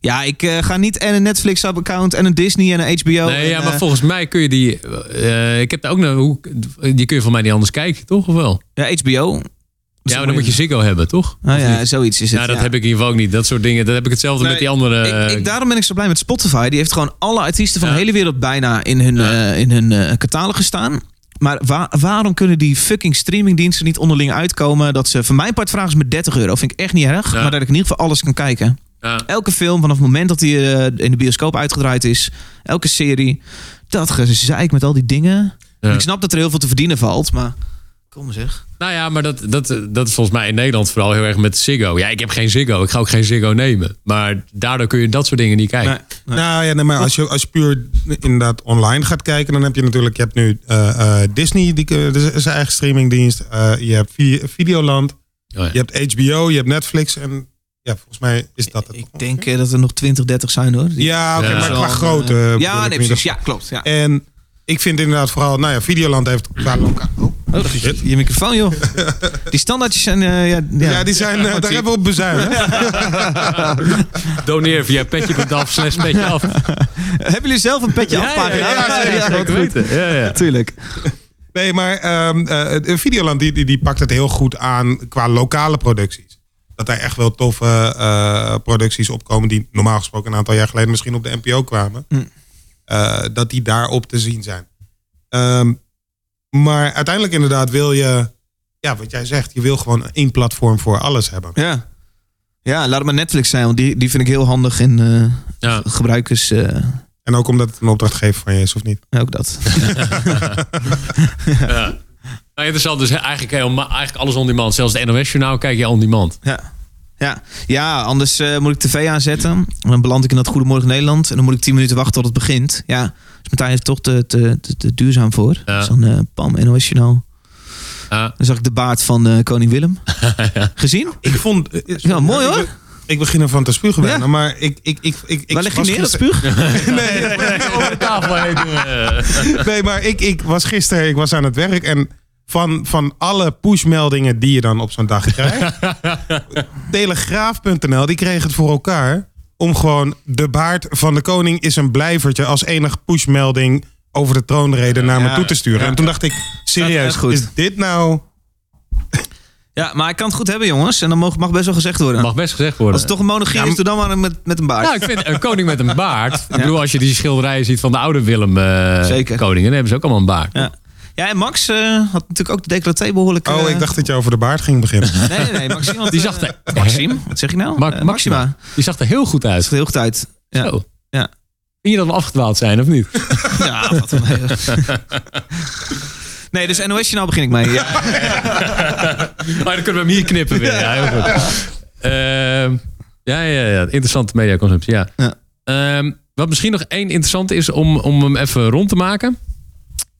S2: Ja, ik eh, ga niet en een Netflix-account en een Disney en een HBO.
S1: Nee,
S2: en,
S1: ja, maar
S2: eh,
S1: volgens mij kun je die... eh, ik heb daar ook nog... Hoe, die kun je van mij niet anders kijken, toch? Of wel?
S2: ja, HBO.
S1: Ja, maar dan moet je Ziggo hebben, toch? Of
S2: ja, zoiets is het.
S1: Nou, dat
S2: ja.
S1: heb ik in ieder geval ook niet. Dat soort dingen. Dat heb ik hetzelfde
S2: Nee,
S1: met die andere...
S2: ik, ik, daarom ben ik zo blij met Spotify. Die heeft gewoon alle artiesten van
S1: Ja.
S2: de hele wereld bijna in hun,
S1: Ja.
S2: eh, in hun eh, catalogus staan. Maar wa- waarom kunnen die fucking streamingdiensten niet onderling uitkomen? Dat ze van mijn part vragen ze me 30 euro. Vind ik echt niet erg.
S1: Ja.
S2: Maar dat ik in ieder geval alles kan kijken.
S1: Ja.
S2: Elke film, vanaf het moment dat hij eh, in de bioscoop uitgedraaid is, elke serie, dat gezeik met al die dingen.
S1: Ja.
S2: Ik snap dat er heel veel te verdienen valt, maar kom zeg.
S1: Nou ja, maar dat, dat, dat is volgens mij in Nederland vooral heel erg met Ziggo. Ja, ik heb geen Ziggo. Ik ga ook geen Ziggo nemen. Maar daardoor kun je dat soort dingen niet kijken.
S2: Nee, nee.
S3: Nou ja, nee, maar als je, als je puur inderdaad online gaat kijken, dan heb je natuurlijk, je hebt nu eh, eh, Disney, die, eh, zijn eigen streamingdienst. Eh, je hebt Vi- Videoland,
S1: Oh ja.
S3: je hebt HBO, je hebt Netflix en ja, volgens mij is dat het.
S2: Ik denk dat er nog 20, 30 zijn hoor. Die-
S3: Ja, oké,
S1: Ja.
S3: maar qua grootte. bedoel
S2: ja, nee, precies. Ja, klopt. Ja.
S3: En ik vind inderdaad vooral, nou ja, Videoland heeft qua lokaal. Oh,
S2: dat is
S3: shit.
S2: je microfoon, joh. Die standaardjes zijn... eh, ja, ja.
S3: Ja, die zijn, eh, daar hebben we op bezuinigd.
S1: Doneer via petje.af slash petje af.
S2: Hebben jullie zelf een petje
S1: Ja,
S2: afpagina?
S1: ja, ja, ja, weten. Ja, ja.
S2: Tuurlijk.
S3: Nee, maar ehm eh, Videoland die, die, die pakt het heel goed aan qua lokale producties. Dat er echt wel toffe eh, producties opkomen die normaal gesproken een aantal jaar geleden misschien op de NPO kwamen.
S2: Mm.
S3: Eh, dat die daarop te zien zijn. Ehm, maar uiteindelijk inderdaad wil je, ja, wat jij zegt, je wil gewoon één platform voor alles hebben.
S2: Ja. Ja, laat het maar Netflix zijn, want die, die vind ik heel handig in eh,
S1: Ja.
S2: gebruikers... eh,
S3: En ook omdat het een opdrachtgever van je is, of niet?
S2: ook dat.
S1: Ja. Nou, interessant. Dus eigenlijk, heel- eigenlijk alles on demand. Zelfs de NOS-journaal kijk je on demand.
S2: Ja. Ja, ja anders eh, moet ik tv aanzetten. En dan beland ik in dat Goedemorgen Nederland. En dan moet ik 10 minuten wachten tot het begint. Ja, Martijn is toch te, te, te, te duurzaam voor.
S1: Ja.
S2: Dus dan eh Pam, NOS Journaal.
S1: Ja.
S2: Dan zag ik de baard van eh, koning Willem. Gezien?
S3: Ik vond... eh,
S2: Ja, mooi, hoor.
S3: Ik, begin ervan te spugen
S2: Ja.
S3: maar ik... ik, ik, ik, ik
S2: Waar leg je neer, dat spuug?
S3: nee,
S1: Over de tafel heen.
S3: Nee, maar ik, ik was gisteren, ik was aan het werk en van, van alle pushmeldingen die je dan op zo'n dag krijgt, Telegraaf.nl, die kreeg het voor elkaar om gewoon de baard van de koning is een blijvertje als enige pushmelding over de troonrede naar me
S2: Ja,
S3: toe te sturen.
S2: ja.
S3: En toen dacht ik, serieus,
S2: goed.
S3: is dit nou...
S2: Ja, maar ik kan het goed hebben, jongens. En dan mag, mag best wel gezegd worden.
S1: Mag best gezegd worden.
S2: Als het toch een monarchie is, doe dan maar met, met een baard.
S1: Nou, ik vind een koning met een baard. Ik bedoel, als je die schilderijen ziet van de oude Willem eh
S2: Zeker.
S1: koningen, dan hebben ze ook allemaal een baard.
S2: Ja. Ja, en Max eh, had natuurlijk ook de decolleté behoorlijk...
S3: Oh,
S2: eh,
S3: ik dacht dat je over de baard ging beginnen.
S2: Nee, nee, nee. Maxime had,
S1: Die
S2: eh,
S1: zag er,
S2: Maxime? Wat zeg je nou?
S1: Ma-
S2: Eh,
S1: Maxima.
S2: Maxima.
S1: Die zag er heel goed uit.
S2: ziet er heel goed uit. Ja.
S1: Zo.
S2: Ja.
S1: Vind je dat we afgedwaald zijn, of niet?
S2: Ja, wat een... Nee, dus NOS nou begin ik mee. Ja.
S1: Maar dan kunnen we hem hier knippen weer. Ja, heel goed. Ehm, ja, ja, ja. Interessante mediaconsumptie, ja.
S2: Ja.
S1: Ehm, wat misschien nog één interessant is om, om hem even rond te maken.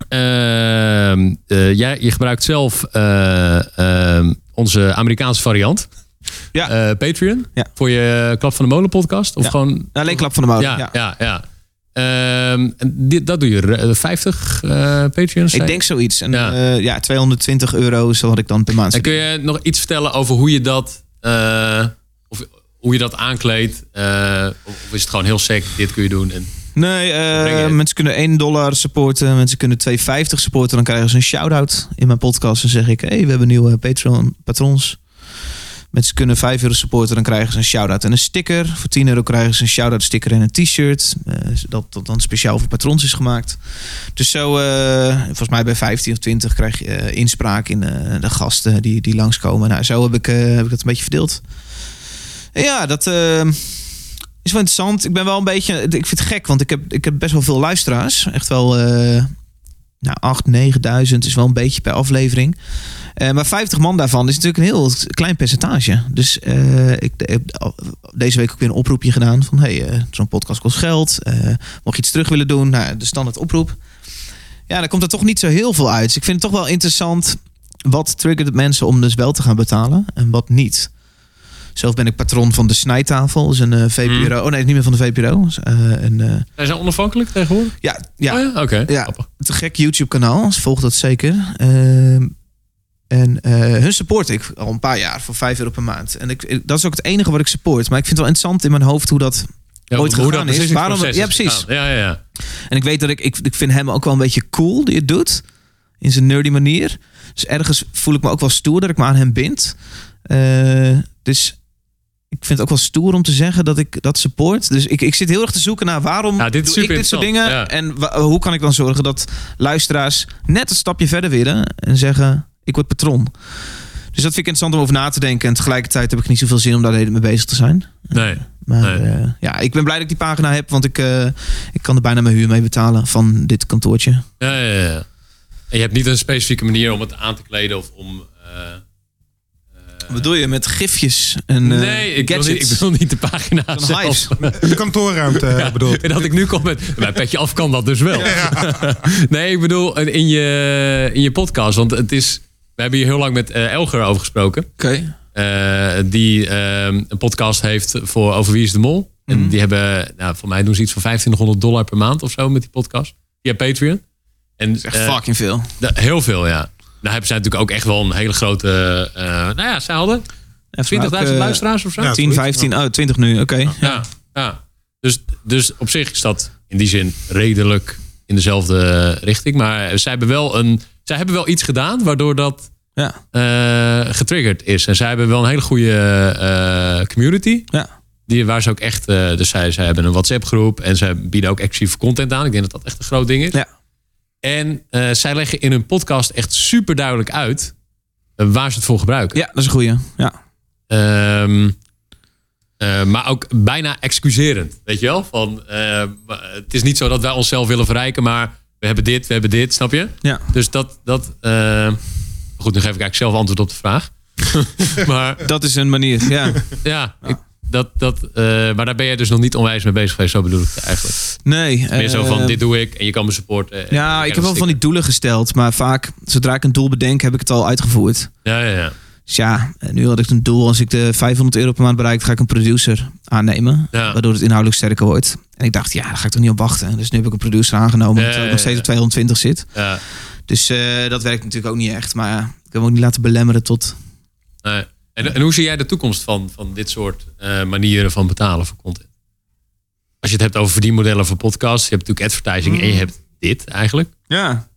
S1: Ehm, eh, jij, je gebruikt zelf eh, ehm, onze Amerikaanse variant.
S2: Ja.
S1: Eh, Patreon.
S2: Ja.
S1: Voor je Klap van de Molen podcast. Of
S2: Ja.
S1: gewoon...
S2: Alleen klap van de molen.
S1: Ja,
S2: Ja,
S1: ja. Ehm, dit, dat doe je eh, 50 eh Patreons.
S2: Ik denk zoiets. En
S1: Ja.
S2: ja. ja, 220 euro wat ik dan per maand
S1: En kun je nog iets vertellen over hoe je dat, of hoe je dat aankleedt? Of, of is het gewoon heel sec, dit kun je doen? En,
S2: Nee, eh, mensen kunnen 1 dollar supporten. Mensen kunnen 2,50 supporten. Dan krijgen ze een shout-out in mijn podcast. Dan zeg ik, hey, we hebben nieuwe Patreon patrons. Mensen kunnen 5 euro supporten. Dan krijgen ze een shout-out en een sticker. Voor 10 euro krijgen ze een shout-out sticker en een t-shirt. eh, dat, dat dan speciaal voor patrons is gemaakt. Dus zo, eh, volgens mij bij 15 of 20 krijg je inspraak in de gasten die, die langskomen. Nou, zo heb ik, heb ik dat een beetje verdeeld. En ja, dat... is wel interessant. Ik ben wel een beetje. Ik vind het gek, want ik heb, ik heb best wel veel luisteraars. Echt wel. eh nou, 8, 9000 is wel een beetje per aflevering. Eh, maar 50 man daarvan is natuurlijk een heel klein percentage. Dus eh, ik heb deze week ook weer een oproepje gedaan. Van hey, zo'n podcast kost geld. Mocht je iets terug willen doen, nou, de standaard oproep. Ja, dan komt er toch niet zo heel veel uit. Dus ik vind het toch wel interessant. Wat triggert mensen om dus wel te gaan betalen en wat niet? Zelf ben ik patron van de Snijtafel. Is een eh, VPRO. Oh nee, niet meer van de VPRO. Is, eh, een, eh,
S1: Zijn ze onafhankelijk tegenwoordig?
S2: ja, ja,
S1: Oh ja? Oké.
S2: Ja. Te gek YouTube kanaal. Dus volg dat zeker. Ehm, en hun support ik al een paar jaar voor 5 euro per maand. En ik, dat is ook het enige wat ik support. Maar ik vind het wel interessant in mijn hoofd hoe dat
S1: Ja,
S2: ooit
S1: hoe
S2: gegaan
S1: dat
S2: is. Waarom- ja, precies.
S1: Ja, ja, ja.
S2: En ik weet dat ik, ik, ik vind hem ook wel een beetje cool die het doet. In zijn nerdy manier. Dus ergens voel ik me ook wel stoer dat ik me aan hem bind. Dus ik vind het ook wel stoer om te zeggen dat ik dat support. Dus ik, ik zit heel erg te zoeken naar waarom
S1: Ja, dit
S2: doe ik dit soort dingen. En hoe kan ik dan zorgen dat luisteraars net een stapje verder willen. En zeggen, ik word patron. Dus dat vind ik interessant om over na te denken. En tegelijkertijd heb ik niet zoveel zin om daar de hele mee bezig te zijn.
S1: Nee.
S2: Maar
S1: Nee.
S2: eh, ja, ik ben blij dat ik die pagina heb. Want ik, eh, ik kan er bijna mijn huur mee betalen van dit kantoortje.
S1: Ja, ja, ja. En je hebt niet een specifieke manier om het aan te kleden of om... eh,
S2: Wat bedoel je met gifjes en eh,
S1: nee, ik wil, niet, ik wil niet de pagina
S2: Van
S1: zelf.
S2: Hives.
S3: De kantoorruimte eh, bedoeld.
S1: En dat ik nu kom met... Bij Petje Af kan dat dus wel. nee, ik bedoel in je, in je podcast. Want het is... We hebben hier heel lang met eh, Elger over gesproken.
S2: Oké.
S1: eh, die ehm, een podcast heeft voor Over Wie is de Mol. En
S2: Mhm.
S1: die hebben, nou, voor mij doen ze iets van 2500 dollar per maand of zo met die podcast. Via Patreon. En,
S2: Dat is echt fucking veel.
S1: heel veel, ja. Nou hebben zij natuurlijk ook echt wel een hele grote... eh, nou ja, zij hadden 20.000
S2: eh,
S1: luisteraars of zo.
S3: ja.
S2: 10, 15, oh, 20 nu. Oké.
S1: Ja, ja. Dus, dus op zich is dat in die zin redelijk in dezelfde richting. Maar zij hebben wel, een, zij hebben wel iets gedaan waardoor dat
S2: Ja.
S1: eh, getriggerd is. En zij hebben wel een hele goede eh, community.
S2: Ja.
S1: Die, waar ze ook echt, eh, dus zij, zij hebben een WhatsApp groep en zij bieden ook exclusieve content aan. Ik denk dat dat echt een groot ding is.
S2: Ja.
S1: En eh, zij leggen in hun podcast echt super duidelijk uit eh, waar ze het voor gebruiken.
S2: ja, dat is een goeie. Ja.
S1: Ehm, eh, maar ook bijna excuserend. Weet je wel? Van, het is niet zo dat wij onszelf willen verrijken, maar we hebben dit, we hebben dit, snap je?
S2: Ja.
S1: Dus dat. dat goed, nu geef ik eigenlijk zelf antwoord op de vraag. maar
S2: Dat is een manier. Ja.
S1: ja, ik- dat, dat, eh, maar daar ben je dus nog niet onwijs mee bezig geweest, zo bedoel ik eigenlijk.
S2: Nee.
S1: Meer zo van:
S2: eh,
S1: dit doe ik en je kan me supporten. En
S2: Ja, ik heb wel van die doelen gesteld. Maar vaak, zodra ik een doel bedenk, heb ik het al uitgevoerd.
S1: Ja, ja, ja.
S2: Dus ja, eh, nu had ik een doel. Als ik de 500 euro per maand bereik, ga ik een producer aannemen.
S1: Ja.
S2: Waardoor het inhoudelijk sterker wordt. En ik dacht, ja, daar ga ik toch niet op wachten. Dus nu heb ik een producer aangenomen.
S1: Ja,
S2: ik
S1: ja,
S2: nog steeds op 220 zit.
S1: ja.
S2: Dus dat werkt natuurlijk ook niet echt. Maar ja, ik heb me ook niet laten belemmeren tot...
S1: Nee. En, en hoe zie jij de toekomst van, van dit soort eh, manieren van betalen voor content? Als je het hebt over verdienmodellen voor podcasts, je hebt natuurlijk advertising en je hebt dit eigenlijk.
S2: Ja.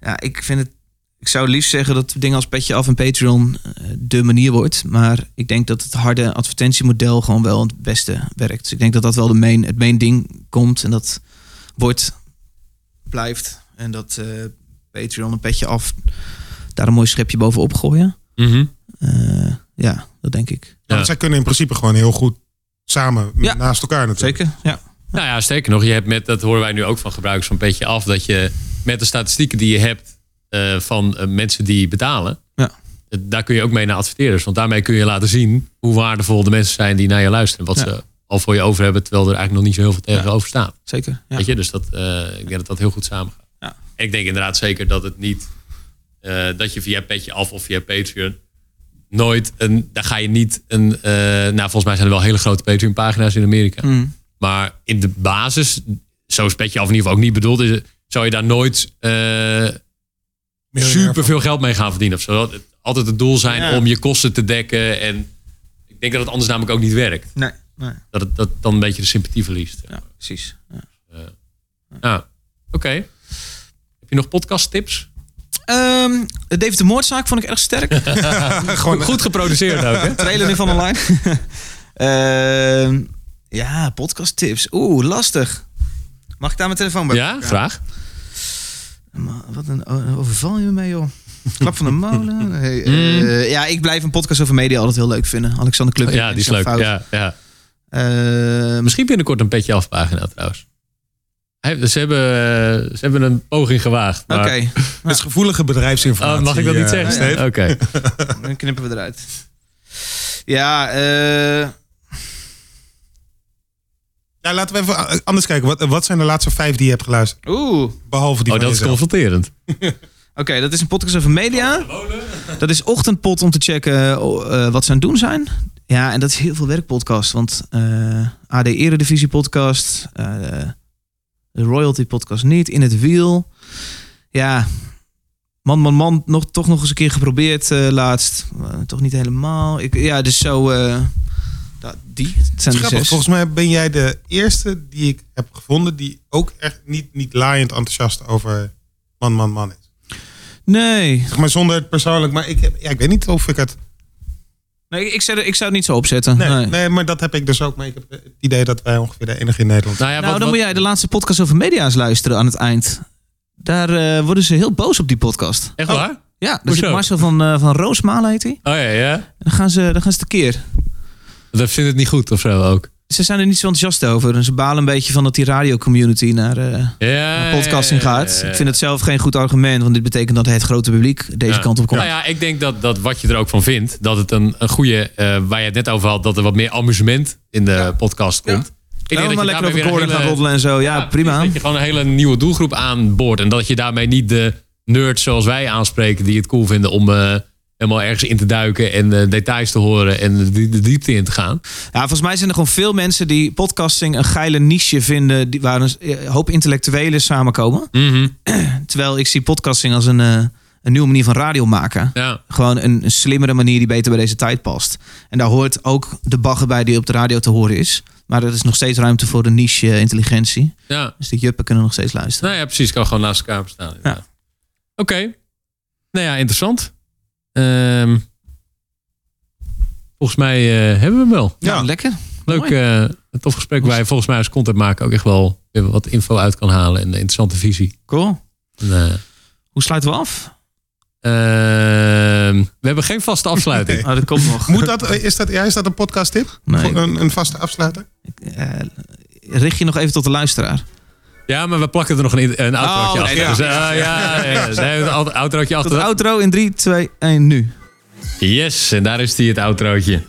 S2: Ja, ik vind het... Ik zou liefst zeggen dat dingen als Petje Af en Patreon eh, de manier wordt. Maar ik denk dat het harde advertentiemodel gewoon wel het beste werkt. Dus ik denk dat dat wel de main, het main ding komt. En dat wordt, blijft. En dat eh, Patreon een Petje Af daar een mooi schepje bovenop gooien. Eh, ja, dat denk ik.
S1: Ja.
S3: Want zij kunnen in principe gewoon heel goed samen
S2: Ja.
S3: naast elkaar natuurlijk.
S2: Zeker, ja.
S1: Nou ja, sterker nog, je hebt met, dat horen wij nu ook van gebruikers van Petje Af, dat je met de statistieken die je hebt eh, van eh, mensen die betalen,
S2: Ja.
S1: eh, daar kun je ook mee naar adverteerders. Want daarmee kun je laten zien hoe waardevol de mensen zijn die naar je luisteren. Wat
S2: Ja.
S1: ze al voor je over hebben, terwijl er eigenlijk nog niet zo heel veel tegenover staat.
S2: Zeker. Ja.
S1: Weet je, dus dat, eh, ik denk dat dat heel goed samengaat.
S2: Ja.
S1: En ik denk inderdaad zeker dat het niet, eh, dat je via Petje Af of via Patreon nooit een, daar ga je niet een, eh, nou volgens mij zijn er wel hele grote Patreon pagina's in Amerika.
S2: Mm.
S1: Maar in de basis, zo is Petje Af in ieder geval ook niet bedoeld, is, zou je daar nooit eh super veel geld mee gaan verdienen. Of zo. Altijd het doel zijn
S2: Ja.
S1: om je kosten te dekken. En ik denk dat het anders namelijk ook niet werkt.
S2: Nee, nee.
S1: Dat het dat dan een beetje de sympathie verliest.
S2: Ja, precies. Ja.
S1: Ja, oké. Heb je nog podcast tips?
S2: Ehm, David de Moordzaak vond ik erg sterk.
S3: Gewoon,
S1: Goed geproduceerd ook, hè?
S2: Trailer nu van online. Ehm, ja, podcast tips. Oeh, lastig. Mag ik daar mijn telefoon bij?
S1: Ja, graag.
S2: Maar Wat een oh, overval je me mee, joh. Klap van de molen. Nee,
S1: Mm.
S2: eh, ja, ik blijf een podcast over media altijd heel leuk vinden. Alexander Club.
S1: Ja, die is leuk. Ja, ja.
S2: Ehm,
S1: Misschien binnenkort een petje af pagina trouwens. Ze hebben, ze hebben een poging gewaagd.
S2: Oké,
S1: maar-
S3: Het is gevoelige bedrijfsinformatie.
S1: Oh, mag ik dat niet
S3: eh,
S1: zeggen?
S3: Steve.
S1: Oké.
S2: dan knippen we eruit. Ja, eh,
S3: Ja, laten we even eh, anders kijken. Wat, wat zijn de laatste vijf die je hebt geluisterd?
S2: oeh.
S3: Behalve die
S1: Oh,
S3: van
S1: dat is confronterend.
S2: Oké, dat is een podcast over media. Dat is ochtendpot om te checken eh, wat ze aan het doen zijn. Ja, en dat is heel veel werkpodcast. Want eh, AD Eredivisie podcast, eh, de Royalty podcast niet, In het Wiel. Ja, man, man, man, nog, toch nog eens een keer geprobeerd eh, laatst. Eh, toch niet helemaal. Ik, ja, dus zo... ja, die, het zijn
S3: Grappig,
S2: zes.
S3: volgens mij ben jij de eerste die ik heb gevonden die ook echt niet, niet laaiend enthousiast over man, man, man is.
S2: Nee,
S3: Zeg maar zonder het persoonlijk, maar ik, heb, ja, ik weet niet of ik het.
S2: Nee ik, zou, ik zou het niet zo opzetten.
S3: Nee,
S2: Nee.
S3: nee. maar dat heb ik dus ook. Maar ik heb het idee dat wij ongeveer de enige in Nederland zijn.
S1: Nou ja,
S2: nou,
S1: wat,
S2: dan
S1: wat-
S2: moet jij de laatste podcast over media's luisteren aan het eind. Daar eh, worden ze heel boos op die podcast.
S1: Echt
S3: Oh.
S1: waar?
S2: Ja, daar
S1: Hoezo?
S2: zit Marcel van, eh van Roosmalen heet hij.
S1: Oh ja, ja.
S2: En dan gaan ze, dan gaan ze tekeer.
S1: Dat vindt het niet goed of zo ook.
S2: Ze zijn er niet zo enthousiast over. En ze balen een beetje van dat die radiocommunity naar, eh,
S1: Ja,
S2: naar podcasting
S1: ja, ja,
S2: gaat.
S1: ja, ja.
S2: Ik vind het zelf geen goed argument. Want dit betekent dat het grote publiek deze
S1: Ja.
S2: kant op komt.
S1: Nou ja, ik denk dat, dat wat je er ook van vindt, dat het een, een goede, eh, waar je het net over had, dat er wat meer amusement in de podcast komt. Ik denk dat je
S2: lekker over koorden
S1: een
S2: gaan roddelen en zo. Ja, prima.
S1: Dat je gewoon een hele nieuwe doelgroep aanboort. En dat je daarmee niet de nerds zoals wij aanspreken, die het cool vinden om eh, helemaal ergens in te duiken en eh, details te horen en de, de diepte in te gaan.
S2: Ja, volgens mij zijn er gewoon veel mensen die podcasting een geile niche vinden. Die, waar een eh, hoop intellectuelen samenkomen. Terwijl ik zie podcasting als een, eh, een nieuwe manier van radio maken.
S1: Ja.
S2: Gewoon een, een slimmere manier die beter bij deze tijd past. En daar hoort ook de bagger bij die op de radio te horen is. Maar er is nog steeds ruimte voor de niche intelligentie.
S1: ja.
S2: Dus die juppen kunnen nog steeds luisteren.
S1: Nou ja, precies. Kan gewoon naast elkaar bestaan. inderdaad. Oké. Nou ja, interessant. Ehm, volgens mij eh, hebben we hem wel.
S2: Ja,
S3: Ja.
S2: lekker.
S1: Leuk, eh, een tof gesprek waar je volgens mij als content maken ook echt wel wat info uit kan halen en een interessante visie.
S2: Cool.
S1: En, eh,
S2: Hoe sluiten we af?
S1: ehm, we hebben geen vaste afsluiting.
S2: Oh, dat komt nog.
S3: Moet dat, is, dat, ja, is dat een podcast tip?
S2: Nee.
S3: Een, een vaste afsluiter?
S2: Richt je nog even tot de luisteraar.
S1: Ja, maar we plakken er nog een, een outrootje
S2: Oh,
S1: achter. Dus,
S2: ja.
S1: eh, ja, ja, ja. Nee, een outrootje achter.
S2: de outro in 3, 2, 1, nu.
S1: Yes, en daar is hij, het outrootje.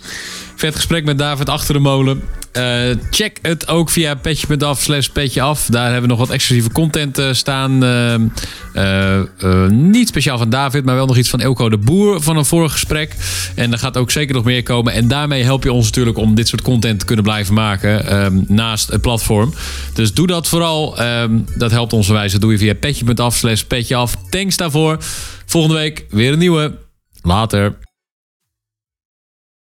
S1: Vet gesprek met David achter de molen. Eh, check het ook via petje.af slash petje af. Daar hebben we nog wat exclusieve content eh, staan. Eh, niet speciaal van David, maar wel nog iets van Elko de Boer van een vorig gesprek. En er gaat ook zeker nog meer komen. En daarmee help je ons natuurlijk om dit soort content te kunnen blijven maken. ehm, naast het platform. Dus doe dat vooral. ehm, dat helpt ons wijze. Doe je via petje.af slash petje af. Thanks daarvoor. Volgende week weer een nieuwe. Later.